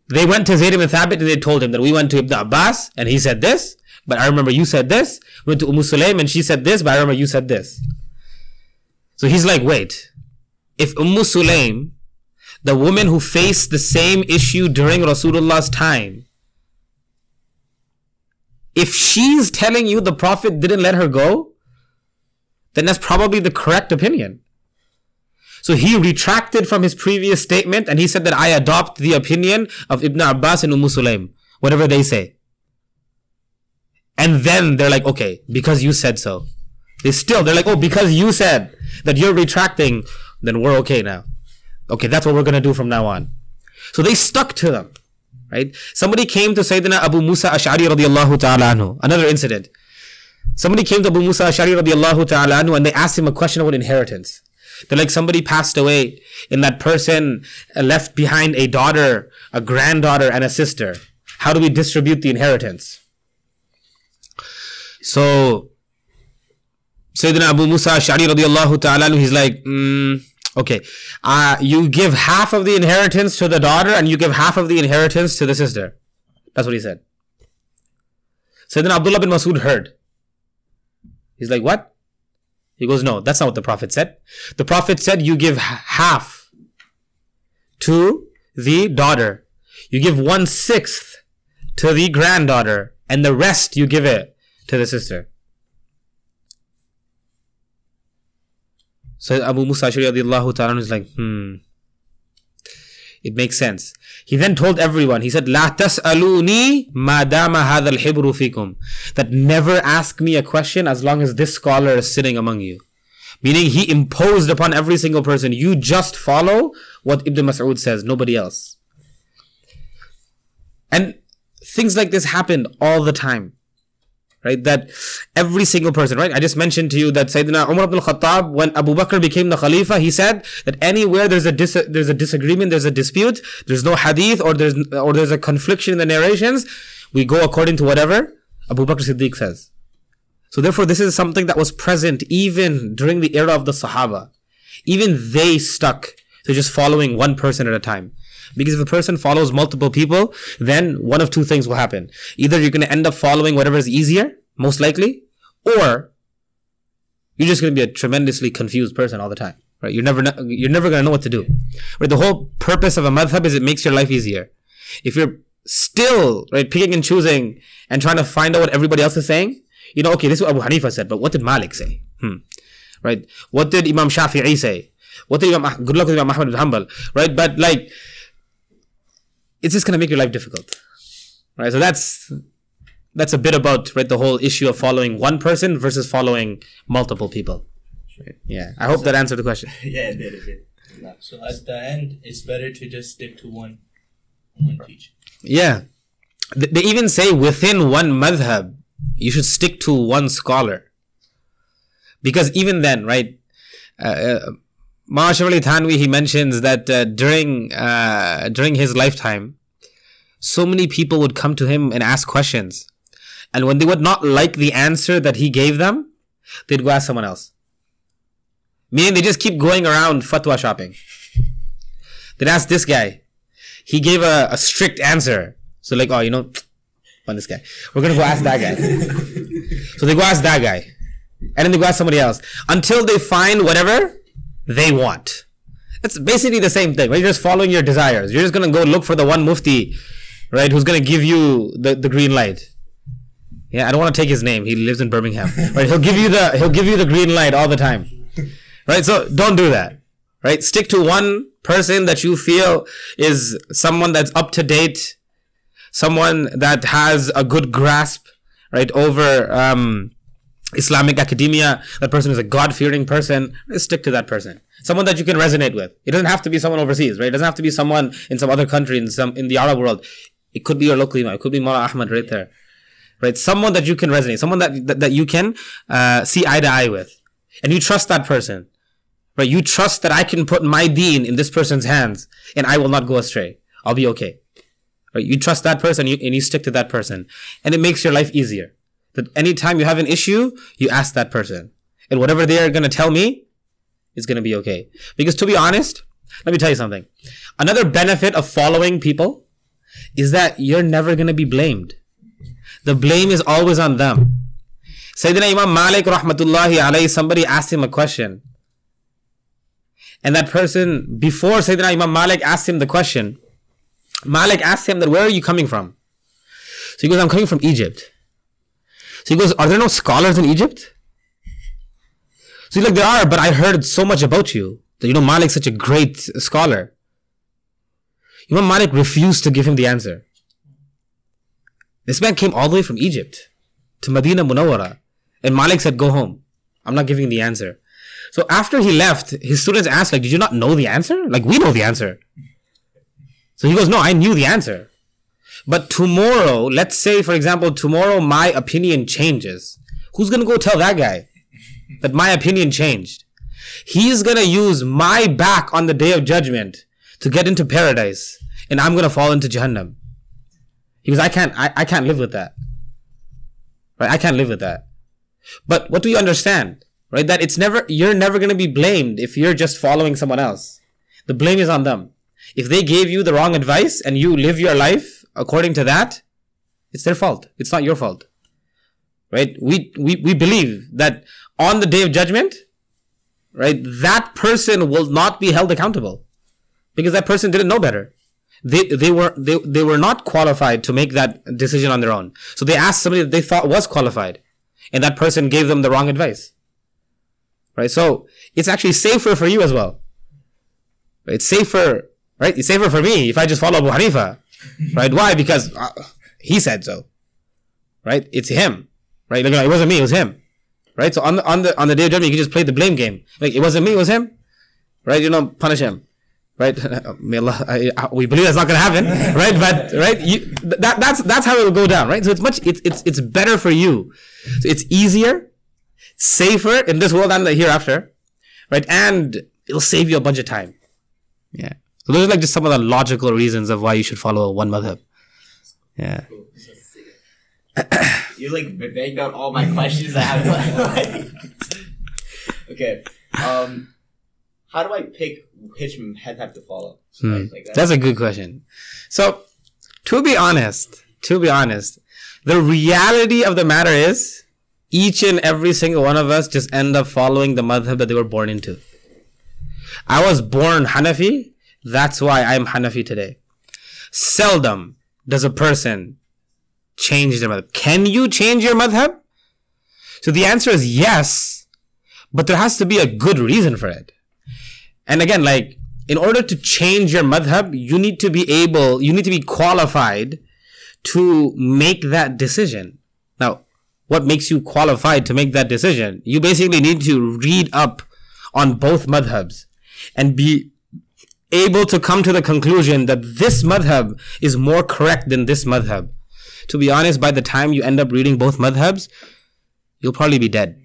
they went to Zayd ibn Thabit and they told him that we went to Ibn Abbas and he said this, but I remember you said this. We went to Umm Sulaim and she said this, but I remember you said this. So he's like, wait, if Umm Sulaim, the woman who faced the same issue during Rasulullah's time, if she's telling you the Prophet didn't let her go, then that's probably the correct opinion. So he retracted from his previous statement and he said that I adopt the opinion of Ibn Abbas and Umm Sulaim, whatever they say. And then they're like, okay, because you said so. They still, they're like, oh, because you said that you're retracting, then we're okay now. Okay, that's what we're gonna do from now on. So they stuck to them. Right? Somebody came to Sayyidina Abu Musa Ash'ari radiallahu ta'ala anhu. Another incident. Somebody came to Abu Musa Ash'ari radiallahu ta'ala anhu and they asked him a question about inheritance. They're like somebody passed away and that person left behind a daughter, a granddaughter and a sister. How do we distribute the inheritance? So, Sayyidina Abu Musa Ash'ari radiallahu ta'ala anhu, he's like, mm, Okay. Uh, you give half of the inheritance to the daughter and you give half of the inheritance to the sister. That's what he said. So then Abdullah bin Masud heard. He's like, what? He goes, no, that's not what the Prophet said. The Prophet said you give half to the daughter. You give one sixth to the granddaughter and the rest you give it to the sister. So Abu Musa Ashari ta'ala is like, hmm. It makes sense. He then told everyone, he said, لا تسألوني ما دام هذا الحبر فيكم. That never ask me a question as long as this scholar is sitting among you. Meaning he imposed upon every single person, you just follow what Ibn Mas'ud says, nobody else. And things like this happened all the time. Right? That every single person, right? I just mentioned to you that Sayyidina Umar ibn al-Khattab, when Abu Bakr became the Khalifa, he said that anywhere there's a dis- there's a disagreement, there's a dispute, there's no hadith or there's or there's a confliction in the narrations, we go according to whatever Abu Bakr Siddiq says. So therefore, this is something that was present even during the era of the Sahaba. Even they stuck to just following one person at a time. Because if a person follows multiple people, then one of two things will happen. Either you're going to end up following whatever is easier, most likely, or you're just going to be a tremendously confused person all the time. Right? You're never you're never going to know what to do. Right? The whole purpose of a madhab is it makes your life easier. If you're still right picking and choosing and trying to find out what everybody else is saying, you know, okay, this is what Abu Hanifa said, but what did Malik say? Hmm. Right? What did Imam Shafi'i say? What did Imam, good luck with Imam Ahmad bin Hanbal, right? But like, it's just gonna make your life difficult, right? So that's that's a bit about right the whole issue of following one person versus following multiple people. Right? Yeah, I hope that answered the question. yeah, it did. It did. So at the end, it's better to just stick to one one teacher Yeah, they even say within one madhab, you should stick to one scholar. Because even then, right? Uh, uh, Ma'ashar Ali he mentions that uh, during uh, during his lifetime, so many people would come to him and ask questions, and when they would not like the answer that he gave them, they'd go ask someone else. Meaning they just keep going around fatwa shopping. They'd ask this guy. He gave a, a strict answer. So like, oh, you know, on this guy. We're gonna go ask that guy. so they go ask that guy, and then they go ask somebody else until they find whatever they want. It's basically the same thing, right? You're just following your desires. You're just gonna go look for the one mufti, right? Who's gonna give you the, the green light. Yeah, I don't want to take his name. He lives in Birmingham. Right? He'll give you the he'll give you the green light all the time. Right? So don't do that. Right? Stick to one person that you feel is someone that's up to date, someone that has a good grasp, right, over um, Islamic academia. That person is a God fearing person. Stick to that person. Someone that you can resonate with. It doesn't have to be someone overseas, right? It doesn't have to be someone in some other country, in some in the Arab world. It could be your local imam. It could be Mullah Ahmad right there, right? Someone that you can resonate, someone that that, that you can uh, see eye to eye with, and you trust that person, right? You trust that I can put my deen in this person's hands, and I will not go astray. I'll be okay. Right? You trust that person, you, and you stick to that person, and it makes your life easier that anytime you have an issue, you ask that person. And whatever they are going to tell me is going to be okay. Because to be honest, let me tell you something. Another benefit of following people is that you're never going to be blamed. The blame is always on them. Sayyidina Imam Malik rahmatullahi alayhi, somebody asked him a question. And that person, before Sayyidina Imam Malik asked him the question, Malik asked him that, where are you coming from? So he goes, I'm coming from Egypt. So he goes, Are there no scholars in Egypt? So he's like, There are, but I heard so much about you. That you know Malik's such a great scholar. Imam Malik refused to give him the answer. This man came all the way from Egypt to Medina Munawara, And Malik said, Go home. I'm not giving the answer. So after he left, his students asked, like, did you not know the answer? Like, we know the answer. So he goes, no, I knew the answer. But tomorrow, let's say, for example, tomorrow my opinion changes. Who's gonna go tell that guy that my opinion changed? He's gonna use my back on the day of judgment to get into paradise, and I'm gonna fall into Jahannam. Goes, I can't, I, I can't live with that. Right? I can't live with that. But what do you understand? Right? That it's never, you're never gonna be blamed if you're just following someone else. The blame is on them. If they gave you the wrong advice and you live your life according to that, it's their fault. It's not your fault. Right? We, we, we believe that on the day of judgment, right, that person will not be held accountable because that person didn't know better. They, they were, they, they were not qualified to make that decision on their own. So they asked somebody that they thought was qualified and that person gave them the wrong advice. Right? So it's actually safer for you as well. It's safer, right? It's safer for me if I just follow Abu Hanifa right? Why? Because uh, he said so, right? It's him, right? Like, it wasn't me, it was him, right? So on the on the on the day of judgment, you can just play the blame game. Like it wasn't me, it was him, right? You know, punish him, right? May Allah, I, I, we believe that's not going to happen, right? But right, you, that that's that's how it will go down, right? So it's much it's it's it's better for you. So it's easier, safer in this world and the hereafter, right? And it'll save you a bunch of time. Yeah. So those are like just some of the logical reasons of why you should follow one madhab. Yeah. You like begged out all my questions I have. okay. Um, how do I pick which madhab to follow? Hmm. Like that. That's a good question. So, to be honest, to be honest, the reality of the matter is each and every single one of us just end up following the madhab that they were born into. I was born Hanafi, that's why I'm Hanafi today. Seldom does a person change their madhab. Can you change your madhab? So the answer is yes, but there has to be a good reason for it. And again, like, in order to change your madhab, you need to be able, you need to be qualified to make that decision. Now, what makes you qualified to make that decision? You basically need to read up on both madhabs and be able to come to the conclusion that this madhab is more correct than this madhab. To be honest, by the time you end up reading both madhabs, you'll probably be dead.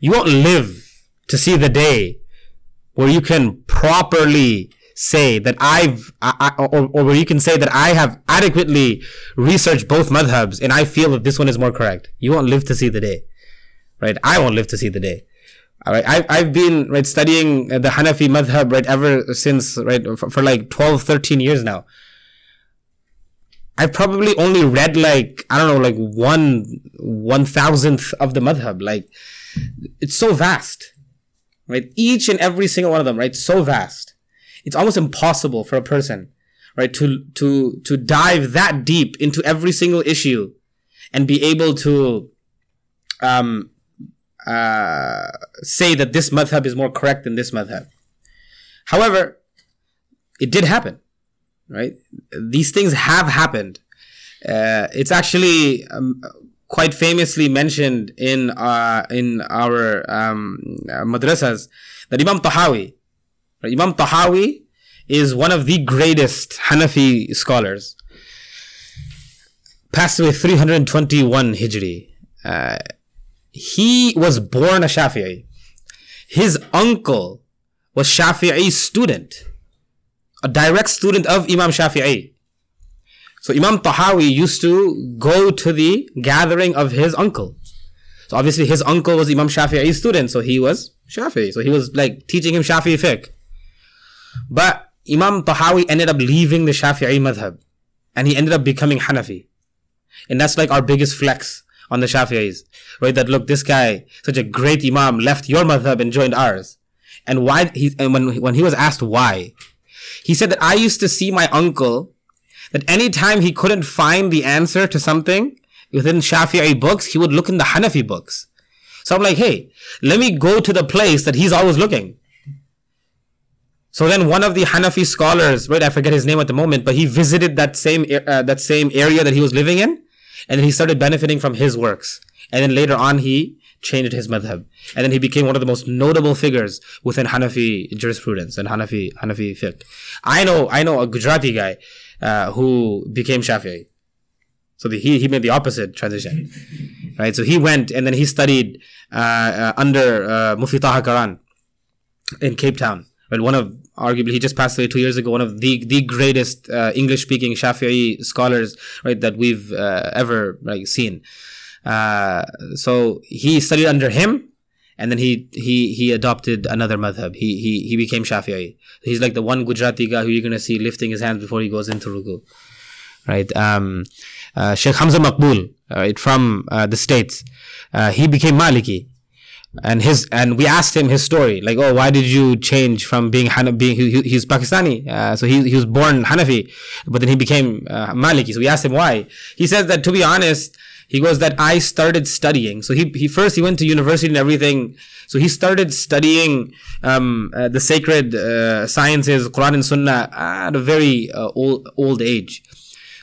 you won't live to see the day where you can properly say that I've, I, I, or, or where you can say that I have adequately researched both madhabs and I feel that this one is more correct. You won't live to see the day, right? I won't live to see the day. Right. I've, I've been, right, studying the Hanafi madhab, right, ever since, right, for, for like 12, 13 years now. I've probably only read like, I don't know, like one, one thousandth of the madhab. Like, it's so vast right? Each and every single one of them, right? So vast. It's almost impossible for a person, right? To, to, to dive that deep into every single issue and be able to, um, uh, say that this madhab is more correct than this madhab. However, it did happen, right? These things have happened. Uh, it's actually um, quite famously mentioned in uh, in our um, uh, madrasas that Imam Tahawi, right? Imam Tahawi is one of the greatest Hanafi scholars. Passed away 321 Hijri. Uh, he was born a Shafi'i. His uncle was Shafi'i's student, a direct student of Imam Shafi'i. So Imam Tahawi used to go to the gathering of his uncle. So obviously his uncle was Imam Shafi'i's student, so he was Shafi'i. So he was like teaching him Shafi'i fiqh. But Imam Tahawi ended up leaving the Shafi'i madhab. And he ended up becoming Hanafi. And that's like our biggest flex on the Shafi'is. Right? That look, this guy, such a great Imam, left your madhab and joined ours. And why, he, and when, when he was asked why, he said that I used to see my uncle that anytime he couldn't find the answer to something within Shafi'i books, he would look in the Hanafi books. So I'm like, hey, let me go to the place that he's always looking. So then one of the Hanafi scholars, right, I forget his name at the moment, but he visited that same, uh, that same area that he was living in, and then he started benefiting from his works. And then later on, he changed his madhab. And then he became one of the most notable figures within Hanafi jurisprudence and Hanafi, Hanafi fiqh. I know, I know a Gujarati guy, uh, who became Shafi'i. So the, he, he made the opposite transition, right? So he went and then he studied, uh, uh, under, uh, Mufti Taha Karaan in Cape Town. Right? One of, arguably, he just passed away two years ago, one of the, the greatest, uh, English speaking Shafi'i scholars, right, that we've, uh, ever, like, seen. Uh, so he studied under him and then he he he adopted another madhab. He he he became Shafi'i. He's like the one Gujarati guy who you're gonna see lifting his hands before he goes into ruku, right? Um, uh, Sheikh Hamza Maqbul, right, from uh, the states, uh, he became Maliki, and his and we asked him his story, like, oh, why did you change from being Hana, being he, he- he's Pakistani, uh, so he he was born Hanafi, but then he became uh, Maliki. So we asked him why. He says that to be honest he goes that I started studying. So he, he first, he went to university and everything. So he started studying, um, uh, the sacred, uh, sciences, Quran and Sunnah at a very, uh, old, old age.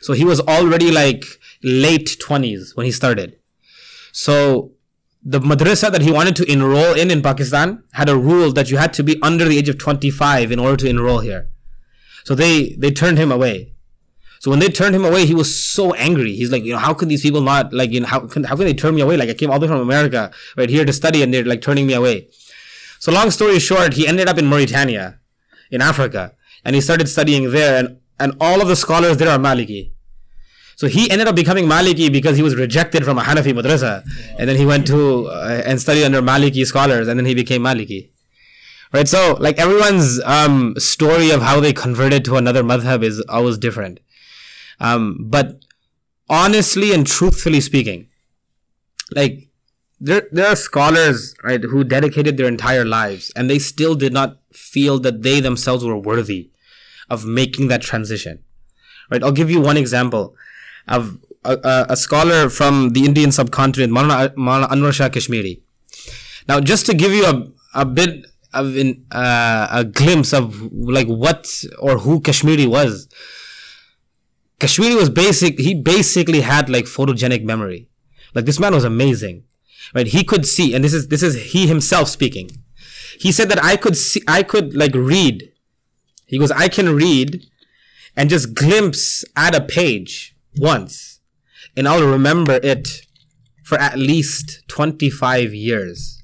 So he was already like late twenties when he started. So the madrasa that he wanted to enroll in in Pakistan had a rule that you had to be under the age of 25 in order to enroll here. So they they turned him away. So when they turned him away, he was so angry. He's like, you know, how could these people not like, you know, how can how can they turn me away? Like I came all the way from America right here to study, and they're like turning me away. So long story short, he ended up in Mauritania, in Africa, and he started studying there, and and all of the scholars there are Maliki. So he ended up becoming Maliki because he was rejected from a Hanafi madrasa, and then he went to uh, and studied under Maliki scholars, and then he became Maliki. Right. So like everyone's um, story of how they converted to another madhab is always different. Um, but honestly and truthfully speaking, like there there are scholars right who dedicated their entire lives and they still did not feel that they themselves were worthy of making that transition. Right. I'll give you one example of a, a, scholar from the Indian subcontinent, Maulana, Anwar Shah Kashmiri. Now, just to give you a, a bit of uh, a glimpse of like what or who Kashmiri was, Kashmiri was basic. He basically had like photogenic memory. Like this man was amazing, right? He could see, and this is this is he himself speaking. He said that I could see, I could like read. He goes, I can read, and just glimpse at a page once, and I'll remember it for at least twenty five years.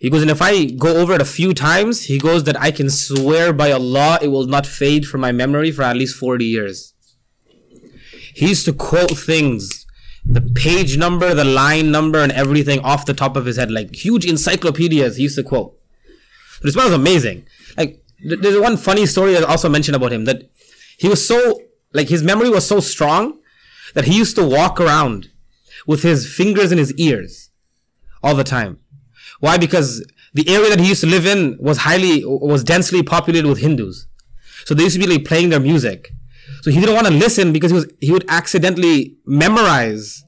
He goes, and if I go over it a few times, he goes that I can swear by Allah it will not fade from my memory for at least 40 years. He used to quote things, the page number, the line number, and everything off the top of his head, like huge encyclopedias he used to quote. This man was amazing. Like, there's one funny story I also mentioned about him that he was so, like, his memory was so strong that he used to walk around with his fingers in his ears all the time. Why? Because the area that he used to live in was highly, was densely populated with Hindus. So they used to be like playing their music. So he didn't want to listen because he was, he would accidentally memorize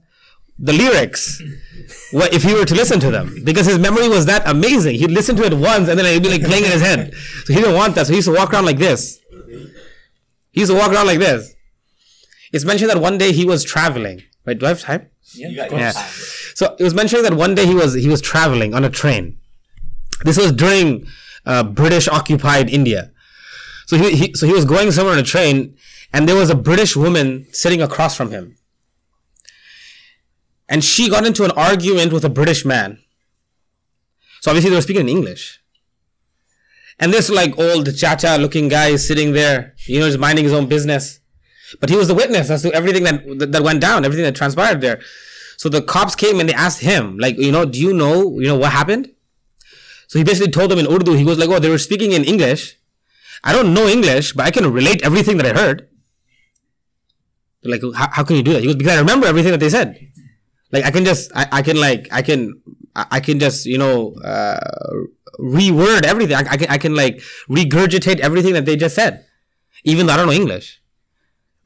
the lyrics what if he were to listen to them because his memory was that amazing. He'd listen to it once and then it'd be like playing in his head. So he didn't want that. So he used to walk around like this. He used to walk around like this. It's mentioned that one day he was traveling. Wait, do I have time? Yeah. yeah. So it was mentioned that one day he was he was traveling on a train. This was during uh, British occupied India. So he, he so he was going somewhere on a train, and there was a British woman sitting across from him, and she got into an argument with a British man. So obviously they were speaking in English. And this like old cha-cha looking guy is sitting there, you know, just minding his own business. But he was the witness as to everything that that went down, everything that transpired there. So the cops came and they asked him, like, you know, do you know, you know, what happened? So he basically told them in Urdu. He goes like, oh, they were speaking in English. I don't know English, but I can relate everything that I heard. Like, how, how can you do that? He goes, because I remember everything that they said. Like, I can just, I, I can like, I can, I can just, you know, uh, reword everything. I, I can, I can like regurgitate everything that they just said, even though I don't know English.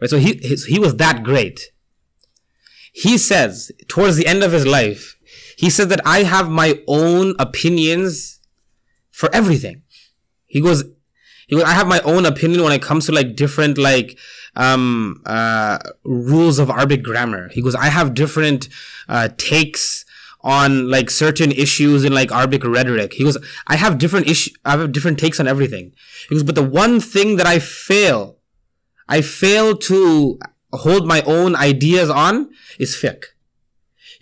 Right? So he, he, he was that great. He says towards the end of his life, he says that I have my own opinions for everything. He goes, he goes, I have my own opinion when it comes to like different like um uh rules of Arabic grammar. He goes, I have different uh takes on like certain issues in like Arabic rhetoric. He goes, I have different issue, I have different takes on everything. He goes, but the one thing that I fail, I fail to hold my own ideas on is fiqh.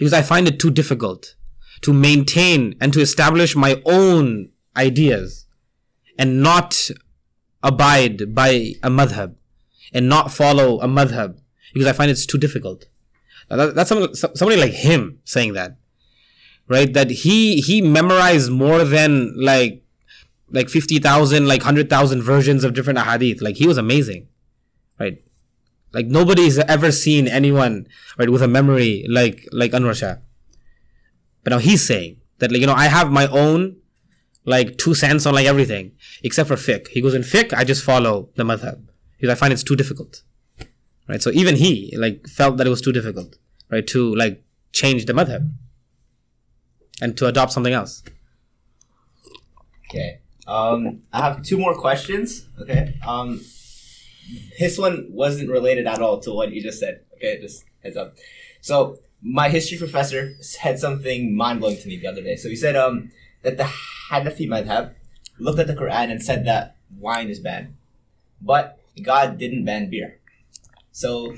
Because I find it too difficult to maintain and to establish my own ideas and not abide by a madhab and not follow a madhab because I find it's too difficult. That, that's somebody, somebody like him saying that, right? That he, he memorized more than like, like 50,000, like 100,000 versions of different ahadith. Like he was amazing, right? Like nobody's ever seen anyone right with a memory like like Anwar Shah. But now he's saying that like you know I have my own like two cents on like everything except for fiqh. He goes in fiqh I just follow the madhab because I find it's too difficult. Right. So even he like felt that it was too difficult right to like change the madhab and to adopt something else. Okay. Um, I have two more questions. Okay. Um, this one wasn't related at all to what you just said. Okay, just heads up. So my history professor said something mind blowing to me the other day. So he said um, that the Hanafi madhab looked at the Quran and said that wine is banned, but God didn't ban beer. So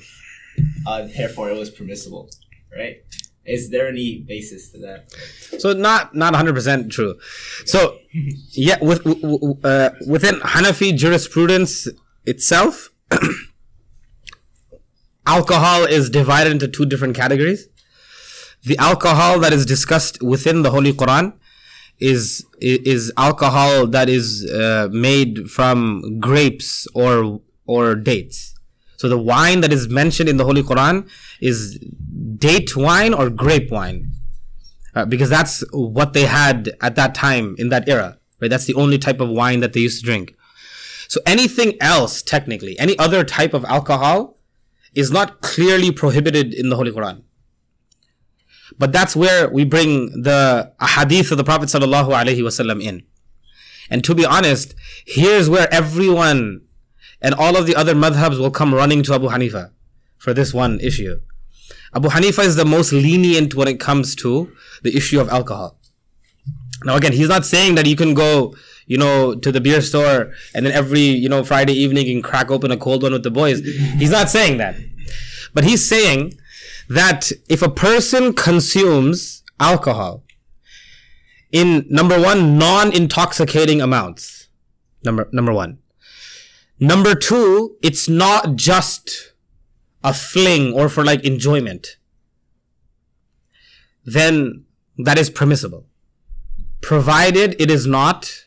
uh, therefore, it was permissible, right? Is there any basis to that? So not not hundred percent true. So yeah, with uh, within Hanafi jurisprudence itself, alcohol is divided into two different categories. The alcohol that is discussed within the Holy Quran is is alcohol that is uh, made from grapes or or dates. So the wine that is mentioned in the Holy Quran is date wine or grape wine. Uh, because that's what they had at that time in that era, right? That's the only type of wine that they used to drink. So anything else, technically, any other type of alcohol is not clearly prohibited in the Holy Quran. But that's where we bring the hadith of the Prophet sallallahu alaihi wasallam in. And to be honest, here's where everyone and all of the other madhabs will come running to Abu Hanifa for this one issue. Abu Hanifa is the most lenient when it comes to the issue of alcohol. Now again, he's not saying that you can go, you know, to the beer store and then every, you know, Friday evening you can crack open a cold one with the boys. He's not saying that. But he's saying that if a person consumes alcohol in number one, non-intoxicating amounts, number, number one, Number two, it's not just a fling or for like enjoyment. Then that is permissible. Provided it is not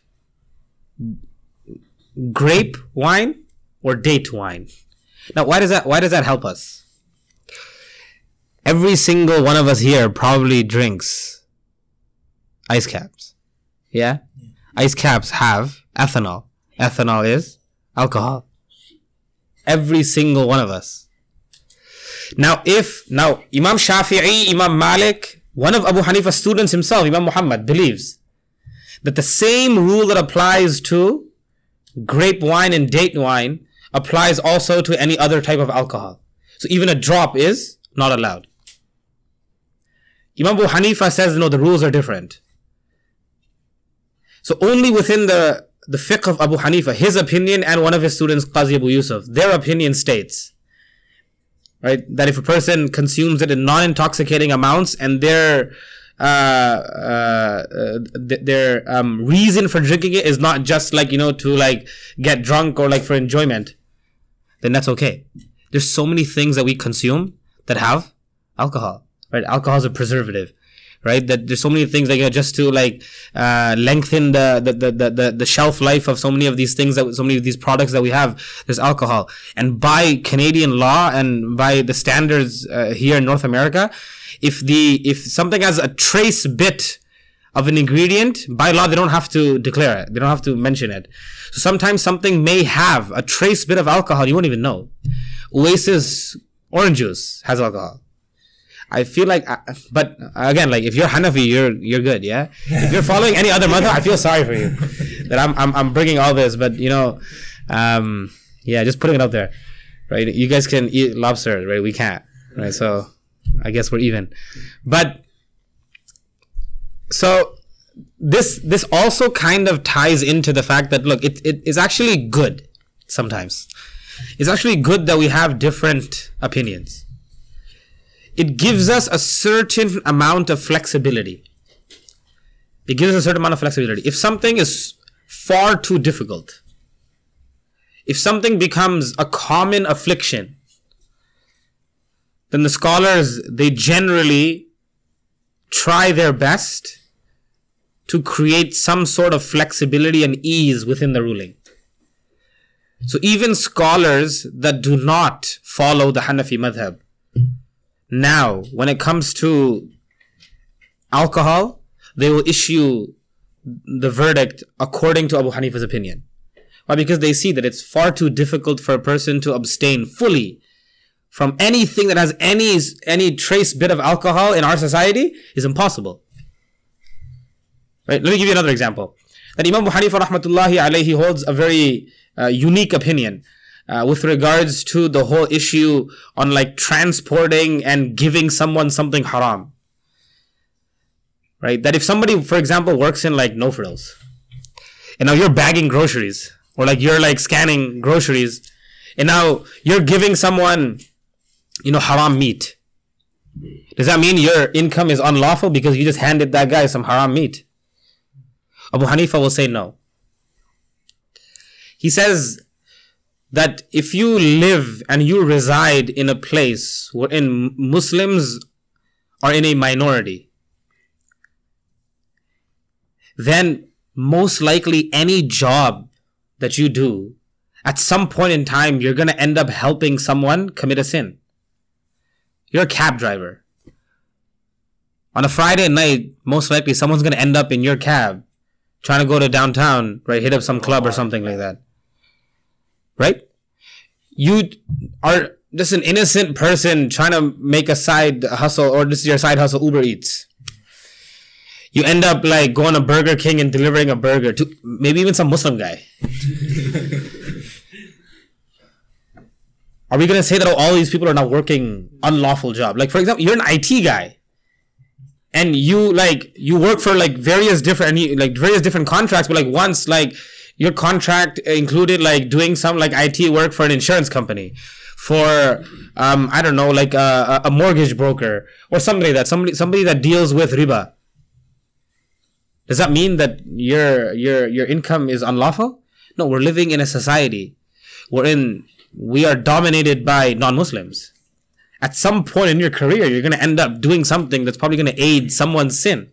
grape wine or date wine. Now, why does that, why does that help us? Every single one of us here probably drinks ice caps. Yeah? Ice caps have ethanol. Ethanol is alcohol. Every single one of us. Now, if, now, Imam Shafi'i, Imam Malik, one of Abu Hanifa's students himself, Imam Muhammad, believes that the same rule that applies to grape wine and date wine applies also to any other type of alcohol. So even a drop is not allowed. Imam Abu Hanifa says, no, the rules are different. So only within the the fiqh of Abu Hanifa, his opinion and one of his students, Qazi Abu Yusuf, their opinion states, right, that if a person consumes it in non-intoxicating amounts and their uh, uh, th- their um, reason for drinking it is not just like you know to like get drunk or like for enjoyment, then that's okay. There's so many things that we consume that have alcohol, right? Alcohol is a preservative right? That there's so many things like you know, just to like uh, lengthen the, the, the the the shelf life of so many of these things that so many of these products that we have. There's alcohol, and by Canadian law and by the standards uh, here in North America, if the if something has a trace bit of an ingredient, by law they don't have to declare it. They don't have to mention it. So sometimes something may have a trace bit of alcohol you won't even know. Oasis orange juice has alcohol. I feel like, uh, but again, like if you're Hanafi, you're you're good, yeah. If you're following any other madhab, I feel sorry for you that I'm I'm I'm bringing all this, but you know, um, yeah, just putting it out there, right? You guys can eat lobster, right? We can't, right? So I guess we're even, but so this this also kind of ties into the fact that look, it, it is actually good sometimes. It's actually good that we have different opinions it gives us a certain amount of flexibility. It gives us a certain amount of flexibility. If something is far too difficult, if something becomes a common affliction, then the scholars, they generally try their best to create some sort of flexibility and ease within the ruling. So even scholars that do not follow the Hanafi madhab, now, when it comes to alcohol, they will issue the verdict according to Abu Hanifa's opinion. Why? Because they see that it's far too difficult for a person to abstain fully from anything that has any any trace bit of alcohol in our society is impossible. Right? Let me give you another example. That Imam Abu Hanifa rahmatullahi alayhi holds a very uh, unique opinion uh, with regards to the whole issue on like transporting and giving someone something haram. Right? That if somebody, for example, works in like no frills, and now you're bagging groceries, or like you're like scanning groceries, and now you're giving someone, you know, haram meat. Does that mean your income is unlawful because you just handed that guy some haram meat? Abu Hanifa will say no. He says that if you live and you reside in a place wherein Muslims are in a minority, then most likely any job that you do, at some point in time, you're going to end up helping someone commit a sin. You're a cab driver. On a Friday night, most likely someone's going to end up in your cab trying to go to downtown, right? Hit up some club or oh something like that. Right? You are just an innocent person trying to make a side hustle or this is your side hustle, Uber Eats. You end up like going to Burger King and delivering a burger to maybe even some Muslim guy. are we going to say that all these people are now working unlawful job? Like, for example, you're an IT guy and you like, you work for like various different, like various different contracts, but like once like your contract included like doing some like IT work for an insurance company for um, I don't know, like a, a mortgage broker or somebody that, somebody somebody that deals with riba. Does that mean that your your your income is unlawful? No, we're living in a society wherein we are dominated by non-Muslims. At some point in your career, you're going to end up doing something that's probably going to aid someone's sin.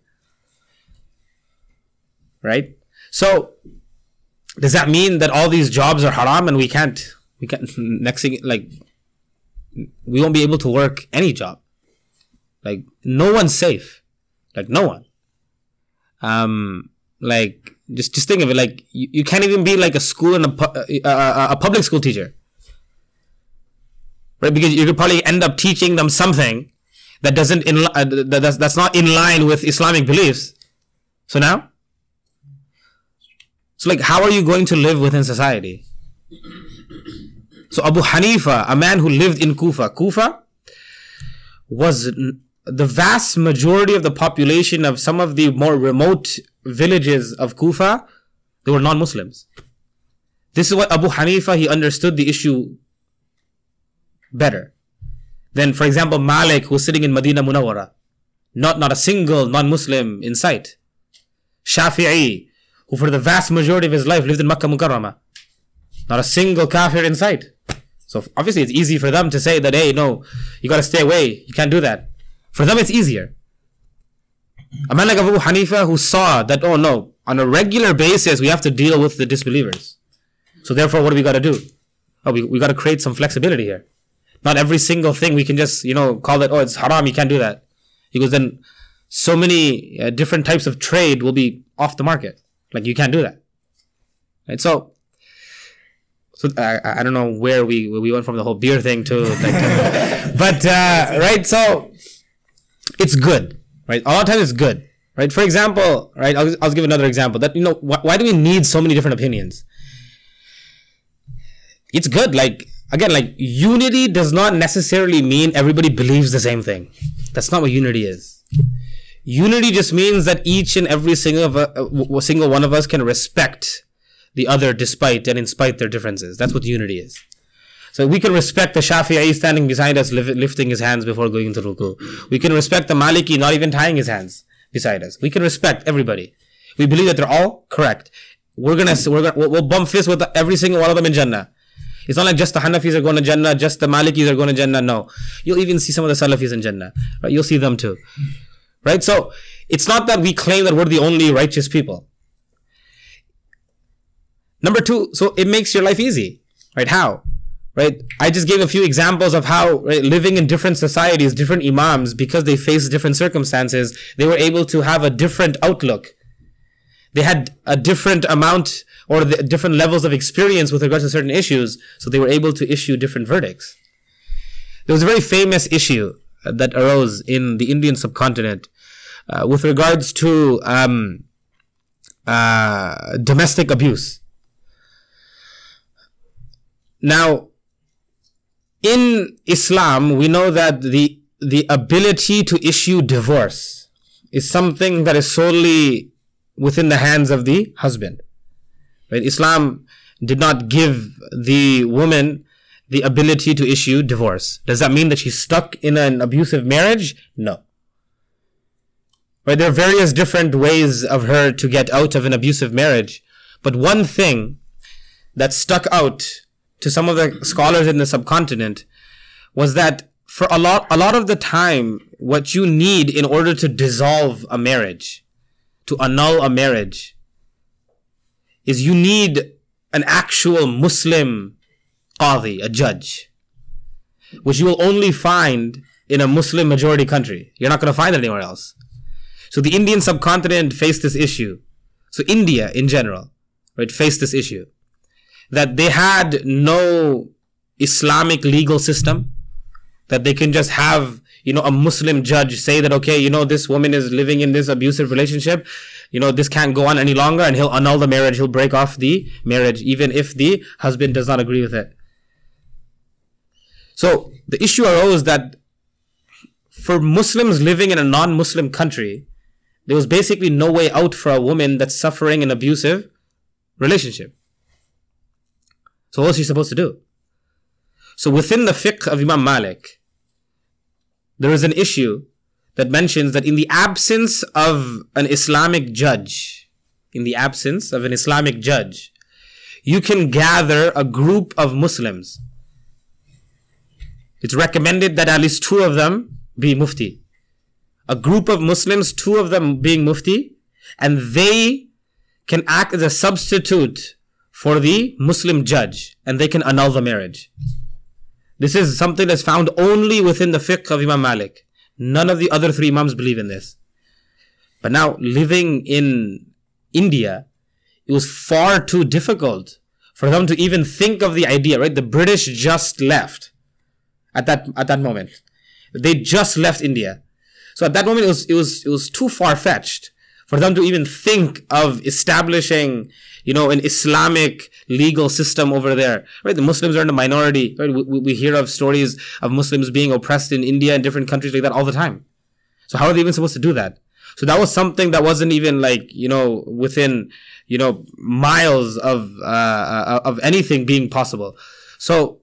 Right? So, does that mean that all these jobs are haram and we can't, we can't, next thing, like, we won't be able to work any job? Like, no one's safe. Like, no one. Um, like, just, just think of it. Like, you, you can't even be like a school and a, a, a public school teacher right? Because you could probably end up teaching them something that doesn't in uh, that's that's not in line with Islamic beliefs. So now, so like, how are you going to live within society? So Abu Hanifa, a man who lived in Kufa, Kufa was the vast majority of the population of some of the more remote villages of Kufa, they were non-Muslims. This is what Abu Hanifa, he understood the issue better than, for example, Malik, who's sitting in Medina Munawwara. Not, not a single non-Muslim in sight. Shafi'i, who for the vast majority of his life lived in Makkah Mukarramah. Not a single kafir in sight. So obviously it's easy for them to say that, hey, no, you gotta stay away. You can't do that. For them it's easier. A man like Abu Hanifa who saw that, oh no, on a regular basis we have to deal with the disbelievers. So therefore what do we gotta do? Oh, we, we gotta create some flexibility here. Not every single thing we can just, you know, call it, oh, it's haram, you can't do that. Because then so many uh, different types of trade will be off the market. Like you can't do that. Right? So, so I, I don't know where we we went from the whole beer thing to, like, but uh, right. So it's good, right? A lot of times it's good, right? For example, right? I'll, I'll give another example. That you know, wh- why do we need so many different opinions? It's good. Like again, like unity does not necessarily mean everybody believes the same thing. That's not what unity is. Unity just means that each and every single uh, single one of us can respect the other despite and in spite their differences. That's what unity is. So we can respect the Shafi'i standing beside us, lifting his hands before going into ruku. We can respect the Maliki not even tying his hands beside us. We can respect everybody. We believe that they're all correct. We're gonna, we're gonna, we'll bump fists with every single one of them in Jannah. It's not like just the Hanafis are going to Jannah, just the Malikis are going to Jannah. No. You'll even see some of the Salafis in Jannah. Right? You'll see them too. Right? So, it's not that we claim that we're the only righteous people. Number two, so it makes your life easy. Right? How? Right? I just gave a few examples of how right, living in different societies, different imams, because they face different circumstances, they were able to have a different outlook. They had a different amount or different levels of experience with regards to certain issues, so they were able to issue different verdicts. There was a very famous issue that arose in the Indian subcontinent uh, with regards to um, uh, domestic abuse. now, in Islam, we know that the the ability to issue divorce is something that is solely within the hands of the husband. Right? Islam did not give the woman the ability to issue divorce. Does that mean that she's stuck in an abusive marriage? No. Right? There are various different ways of her to get out of an abusive marriage. But one thing that stuck out to some of the scholars in the subcontinent was that for a lot, a lot of the time, what you need in order to dissolve a marriage, to annul a marriage, is you need an actual Muslim qadi, a judge, which you will only find in a Muslim majority country. You're not going to find it anywhere else. So the Indian subcontinent faced this issue. So India in general, right, faced this issue. That they had no Islamic legal system. That they can just have you know a muslim judge say that okay you know this woman is living in this abusive relationship. You know this can't go on any longer and he'll annul the marriage. He'll break off the marriage even if the husband does not agree with it. So the issue arose that for muslims living in a non-muslim country there was basically no way out for a woman that's suffering an abusive relationship so what was she supposed to do so within the fiqh of imam malik there is an issue that mentions that in the absence of an Islamic judge, in the absence of an Islamic judge, you can gather a group of Muslims. It's recommended that at least two of them be mufti. A group of Muslims, two of them being mufti, and they can act as a substitute for the Muslim judge, and they can annul the marriage. This is something that's found only within the fiqh of Imam Malik. None of the other three Imams believe in this. But now, living in India, it was far too difficult for them to even think of the idea, right? The British just left at that, at that moment. They just left India. So at that moment, it was, it was, it was too far fetched for them to even think of establishing you know, an Islamic legal system over there, right? The Muslims are in a minority, right? We, we hear of stories of Muslims being oppressed in India and different countries like that all the time. So how are they even supposed to do that? So that was something that wasn't even like, you know, within, you know, miles of, uh, uh of anything being possible. So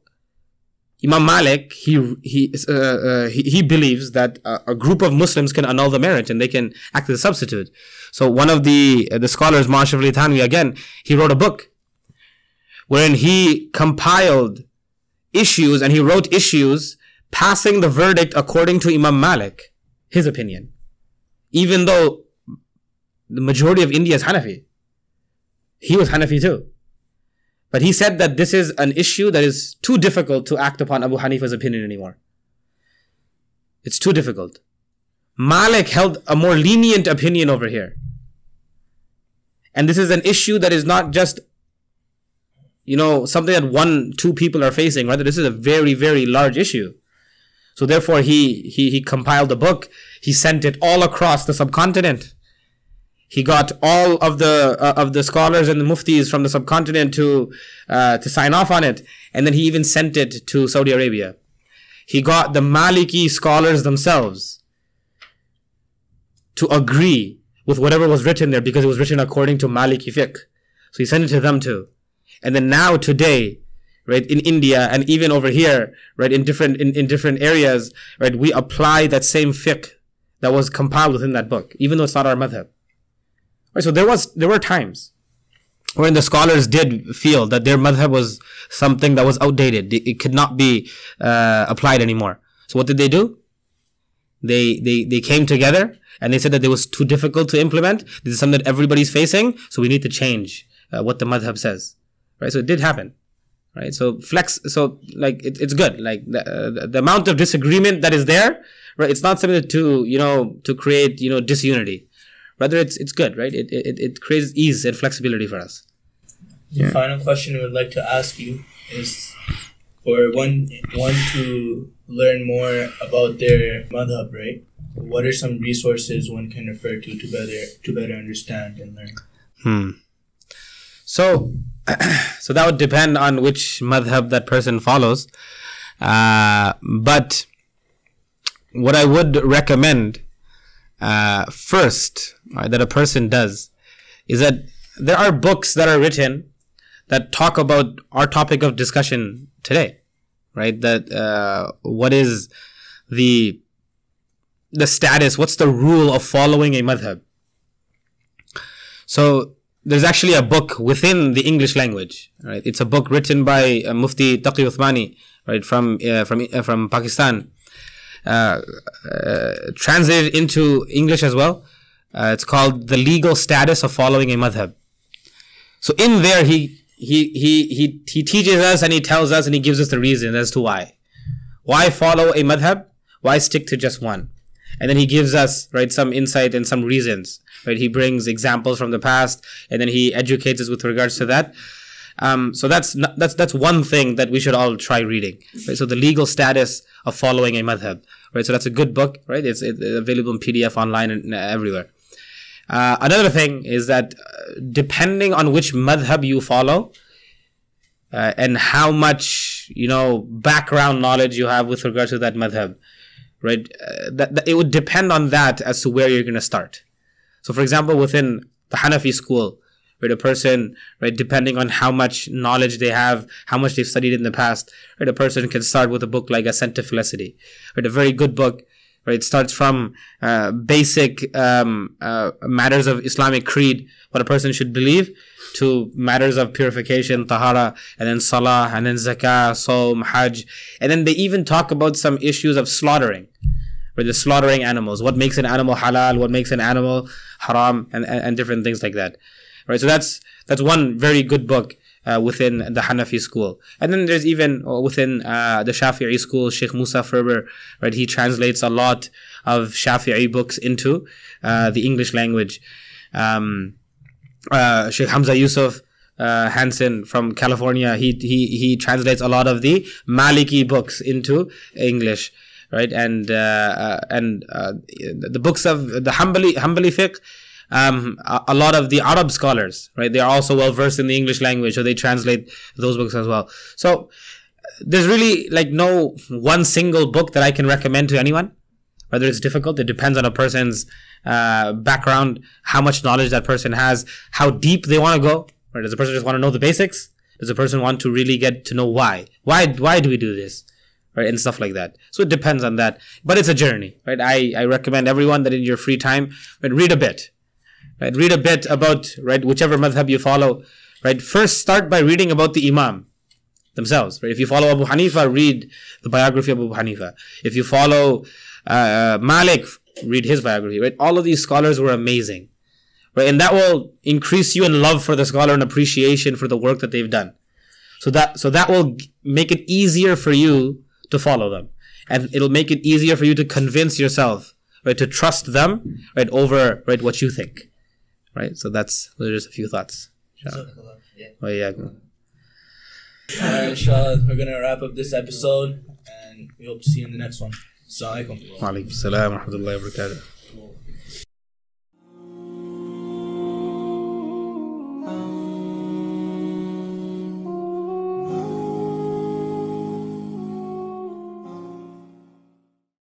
Imam Malik, he he uh, uh, he, he, believes that a, a, group of Muslims can annul the marriage and they can act as a substitute. So one of the uh, the scholars, Ashraf Ali Thanwi, again, he wrote a book wherein he compiled issues and he wrote issues passing the verdict according to Imam Malik, his opinion, even though the majority of India is Hanafi. He was Hanafi too. But he said that this is an issue that is too difficult to act upon Abu Hanifa's opinion anymore. It's too difficult. Malik held a more lenient opinion over here. And this is an issue that is not just, you know, something that one, two people are facing. Rather, this is a very, very large issue. So therefore, he, he, he compiled a book. He sent it all across the subcontinent. He got all of the uh, of the scholars and the muftis from the subcontinent to uh, to sign off on it, and then he even sent it to Saudi Arabia. He got the Maliki scholars themselves to agree with whatever was written there because it was written according to Maliki fiqh. So he sent it to them too. And then now today, right, in India and even over here, right, in different in, in different areas, right, we apply that same fiqh that was compiled within that book, even though it's not our madhab. Right, so there was there were times when the scholars did feel that their madhab was something that was outdated. It could not be uh, applied anymore. So what did they do? They they they came together and they said that it was too difficult to implement. This is something that everybody's facing, so we need to change uh, what the madhab says. Right? So it did happen. Right? So flex. So like it, it's good. Like the, uh, the amount of disagreement that is there. Right? It's not something to you know to create you know disunity rather it's it's good right? It, it, it creates ease and flexibility for us. The yeah. final question we would like to ask you is for one one to learn more about their madhab right? What are some resources one can refer to to better to better understand and learn? Hmm. So so that would depend on which madhab that person follows. Uh, but what I would recommend uh, first right, that a person does is that there are books that are written that talk about our topic of discussion today, right? That uh, what is the the status? What's the rule of following a madhab? So there's actually a book within the English language, right? It's a book written by uh, Mufti Taqi Uthmani, right, from uh, from uh, from Pakistan, uh, uh, translated into English as well. Uh, it's called "The Legal Status of Following a Madhab." So in there, he he he he he teaches us and he tells us and he gives us the reason as to why, why follow a madhab, why stick to just one, and then he gives us right some insight and some reasons. Right, he brings examples from the past, and then he educates us with regards to that. Um, so that's that's that's one thing that we should all try reading. Right? So the legal status of following a madhab. Right. So that's a good book. Right. It's, it's available in PDF online and everywhere. Uh, another thing is that uh, depending on which madhab you follow uh, and how much you know background knowledge you have with regard to that madhab, right? Uh, that, that, it would depend on that as to where you're going to start. So, for example, within the Hanafi school, right, a person, right, depending on how much knowledge they have, how much they've studied in the past, right, a person can start with a book like Ascent to Felicity, right, a very good book right? It starts from uh, basic um, uh, matters of Islamic creed, what a person should believe, to matters of purification, tahara, and then salah, and then zakah, saum, hajj, and then they even talk about some issues of slaughtering, right? The slaughtering animals, what makes an animal halal, what makes an animal haram, and, and, and different things like that, right? So that's that's one very good book uh, within the Hanafi school. And then there's even uh, within uh, the Shafi'i school, Sheikh Musa Furber, right? He translates a lot of Shafi'i books into uh, the English language. Um, uh, Sheikh Hamza Yusuf, uh, Hanson from California, he, he, he translates a lot of the Maliki books into English, right? And, and, the books of the Hanbali, Hanbali fiqh, um, a, a, lot of the Arab scholars, right? They are also well versed in the English language, so they translate those books as well. So there's really like no one single book that I can recommend to anyone. Whether it's difficult, it depends on a person's uh, background, how much knowledge that person has, how deep they want to go. Does the person just want to know the basics? Does the person want to really get to know why? Why? Why do we do this? Right? And stuff like that. So it depends on that. But it's a journey, right? I, I recommend everyone that in your free time, right, read a bit right? Read a bit about, right, whichever madhab you follow, right? First start by reading about the Imam themselves, right? If you follow Abu Hanifa, read the biography of Abu Hanifa. If you follow uh, Malik, read his biography, right? All of these scholars were amazing, right? And that will increase you in love for the scholar and appreciation for the work that they've done. So that, so that will make it easier for you to follow them. And it'll make it easier for you to convince yourself, right, to trust them, right, over, right, what you think right? So that's those are just a few thoughts. Yeah. Oh yeah. Alright, inshallah, we're gonna wrap up this episode and we hope to see you in the next one. Assalamu alaikum. Wa alaikum salam wa rahmatullahi wa barakatuh.